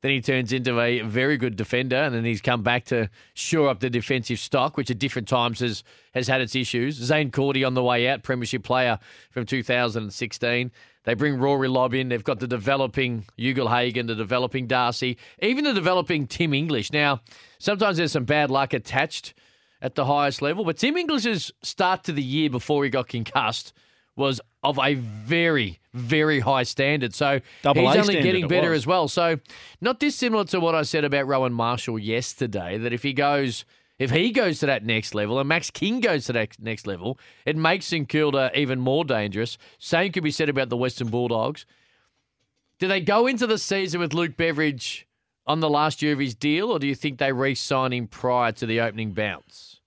Then he turns into a very good defender, and then he's come back to shore up the defensive stock, which at different times has, has had its issues. Zane Cordy on the way out, Premiership player from 2016. They bring Rory Lobb in. They've got the developing Ugle-Hagan, the developing Darcy, even the developing Tim English. Now, sometimes there's some bad luck attached at the highest level, but Tim English's start to the year before he got concussed was of a very, very high standard. So Double he's A only getting better as well. So not dissimilar to what I said about Rowan Marshall yesterday, that if he goes If he goes to that next level and Max King goes to that next level, it makes St Kilda even more dangerous. Same could be said about the Western Bulldogs. Do they go into the season with Luke Beveridge on the last year of his deal, or do you think they re-sign him prior to the opening bounce?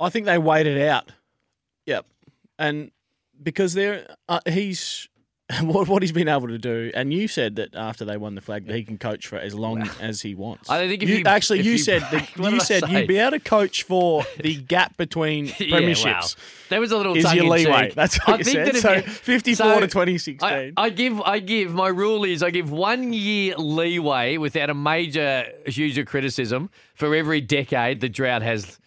I think they waited out. Yep, and because they're uh, he's what what he's been able to do, and you said that after they won the flag that he can coach for as long as he wants. I think if you, you- actually if you, you- said that you said you'd be able to coach for the gap between Yeah, premierships. wow. That was a little is your leeway. That's what I you said. So you- fifty-four so to twenty sixteen. I, I give, I give. My rule is I give one year leeway without a major, huge criticism for every decade the drought has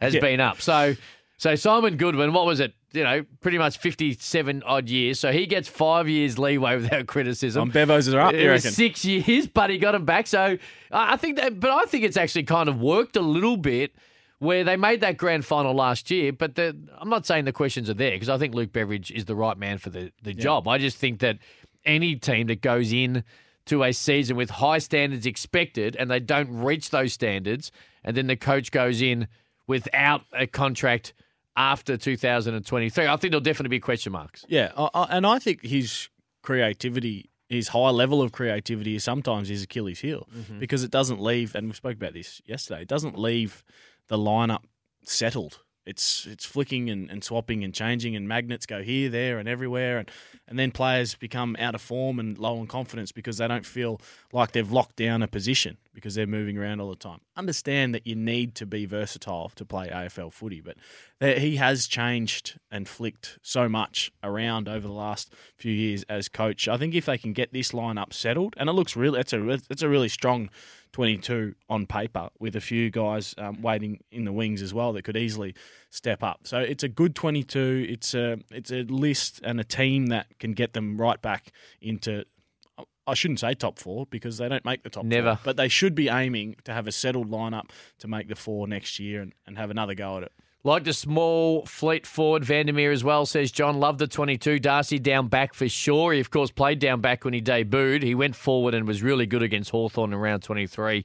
has Yeah. been up. So, so Simon Goodwin, what was it? You know, pretty much fifty-seven odd years. So he gets five years leeway without criticism. On Bevos are up, you reckon? Six years, but he got him back. So I think that, but I think it's actually kind of worked a little bit where they made that grand final last year. But the, I'm not saying the questions are there because I think Luke Beveridge is the right man for the, the job. I just think that any team that goes in to a season with high standards expected and they don't reach those standards, and then the coach goes in without a contract after 2023, I think there'll definitely be question marks. Yeah, I, I, and I think his creativity, his high level of creativity, is sometimes his Achilles heel Mhm. because it doesn't leave. And we spoke about this yesterday. It doesn't leave the lineup settled. It's it's flicking and, and swapping and changing, and magnets go here, there, and everywhere, and and then players become out of form and low on confidence because they don't feel like they've locked down a position because they're moving around all the time. Understand that you need to be versatile to play AFL footy, but he has changed and flicked so much around over the last few years as coach. I think if they can get this lineup settled, and it looks really, it's a it's a really strong 22 on paper with a few guys um, waiting in the wings as well that could easily step up. So it's a good 22. It's a it's a list and a team that can get them right back into. I shouldn't say top four because they don't make the top Never. four, but they should be aiming to have a settled lineup to make the four next year and, and have another go at it. Like the small fleet forward, Vandermeer as well, says John. Love the 22. Darcy down back for sure. He, of course, played down back when he debuted. He went forward and was really good against Hawthorn in round 23.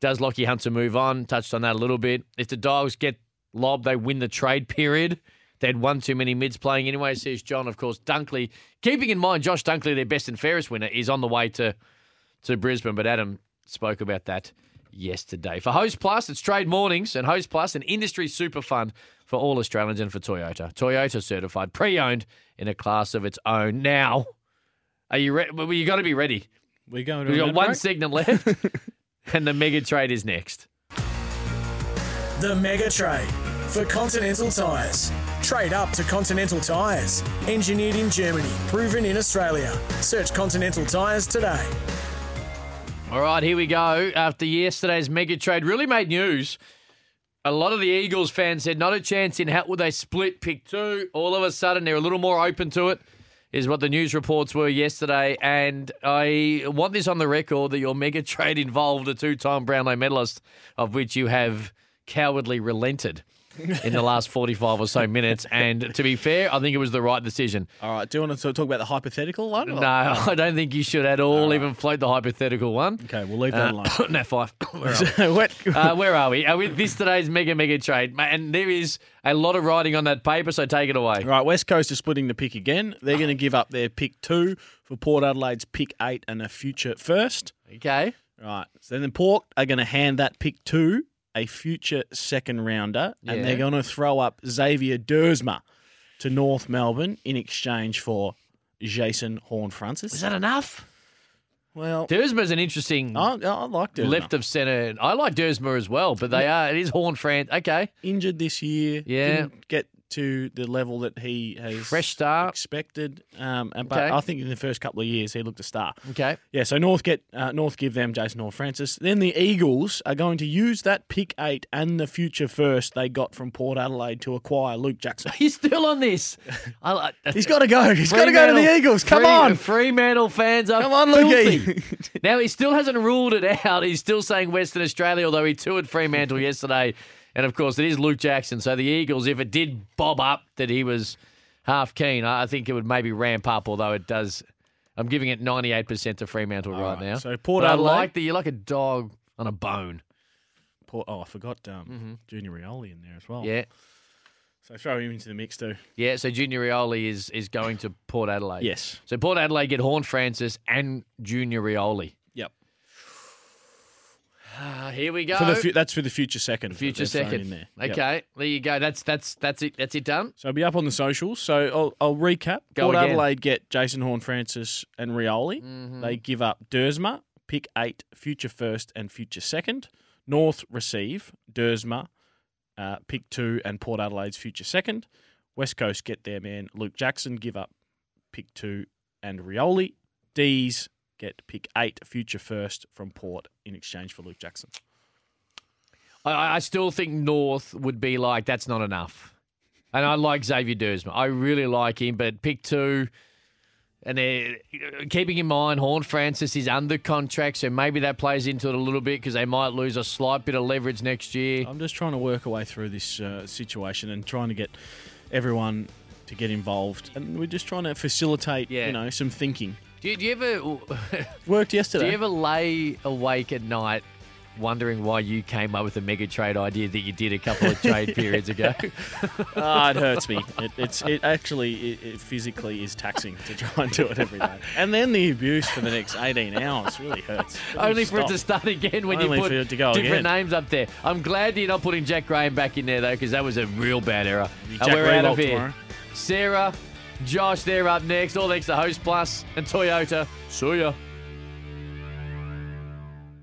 Does Lachie Hunter move on? Touched on that a little bit. If the Dogs get lobbed, they win the trade period. They had one too many mids playing anyway, says John. Of course, Dunkley, keeping in mind Josh Dunkley, their best and fairest winner, is on the way to, to Brisbane. But Adam spoke about that yesterday. For Host Plus, it's trade mornings, and Host Plus, an industry super fund for all Australians and for Toyota. Toyota certified, pre-owned in a class of its own. Now, are you ready? Well, you got to be ready. We're going to We've got one break? segment left, and the mega trade is next. The Mega Trade for Continental Tyres. Trade up to Continental Tyres. Engineered in Germany, proven in Australia. Search Continental Tyres today. All right, here we go. After yesterday's mega trade really made news. A lot of the Eagles fans said not a chance in how would they split pick two. All of a sudden, they're a little more open to it, is what the news reports were yesterday. And I want this on the record that your mega trade involved a two time Brownlow medalist, of which you have cowardly relented in the last 45 or so minutes. And to be fair, I think it was the right decision. All right. Do you want to talk about the hypothetical one? or- No, I don't think you should at all even float the hypothetical one. Okay, we'll leave that Uh, alone. no, five. Where are we? Uh, where are we? Uh, with this today's mega mega trade, and there is a lot of writing on that paper, so take it away. Right, West Coast is splitting the pick again. They're going to give up their pick two for Port Adelaide's pick eight and a future first. Okay. Right. So then Port are going to hand that pick two, a future second rounder, and they're going to throw up Xavier Duursma to North Melbourne in exchange for Jason Horne-Francis. Is that enough? Well, Duursma's an interesting I, I like Duursma. left of centre. I like Duursma as well, but they are it is Horn Fran. Okay, Injured this year. Yeah. Didn't get to the level that he has Fresh start. expected. Um, but Okay. I think in the first couple of years he looked a star. okay. Yeah, so North get uh, North give them Jason Horne-Francis. Then the Eagles are going to use that pick eight and the future first they got from Port Adelaide to acquire Luke Jackson. He's still on this. I like, He's got to go. He's got to go to the Eagles. Come Free- on. Fremantle fans are Come on. Lukey. now he still hasn't ruled it out. He's still saying Western Australia, although he toured Fremantle yesterday. And of course, it is Luke Jackson. So the Eagles, if it did bob up that he was half keen, I think it would maybe ramp up. Although it does, I'm giving it 98% to Fremantle right, right, now. so Port But I Adelaide- like that you're like a dog on a bone. Port, oh, I forgot um, Junior Rioli in there as well. Mm-hmm. Yeah. So throw him into the mix too. Yeah, so Junior Rioli is is going to Port Adelaide. Yes. So Port Adelaide get Horne-Francis and Junior Rioli. Yep. Ah, here we go. For the fu- that's for the future second. Future second. In there. Yep. Okay, there you go. That's that's that's it. That's it done. So I'll be up on the socials. So I'll, I'll recap. Go Port again. Adelaide get Jason Horne-Francis and Rioli. Mhm. They give up Duursma, pick eight, future first and future second. North receive Duursma, uh, pick two and Port Adelaide's future second. West Coast get their man Luke Jackson, give up pick two and Rioli. D's get pick eight, future first from Port in exchange for Luke Jackson. I, I still think North would be like that's not enough, and I like Xavier Duursma. I really like him, but pick two. And they're keeping in mind Horne-Francis is under contract, so maybe that plays into it a little bit because they might lose a slight bit of leverage next year. I'm just trying to work a way through this uh, situation and trying to get everyone to get involved, and we're just trying to facilitate, Yeah. you know, some thinking. Do you, do you ever Worked yesterday? do you ever lay awake at night wondering why you came up with a mega trade idea that you did a couple of trade periods ago? Ah, it hurts me. It, it's it actually it, it physically is taxing to try and do it every day, and then the abuse for the next 18 hours really hurts. Only for it to start again when Only you put for it to go different again. names up there. I'm glad you're not putting Jack Graham back in there though, because that was a real bad error. Jack and we're out of here. tomorrow. Sarah, Josh, they're up next. All thanks to Host Plus and Toyota. See ya.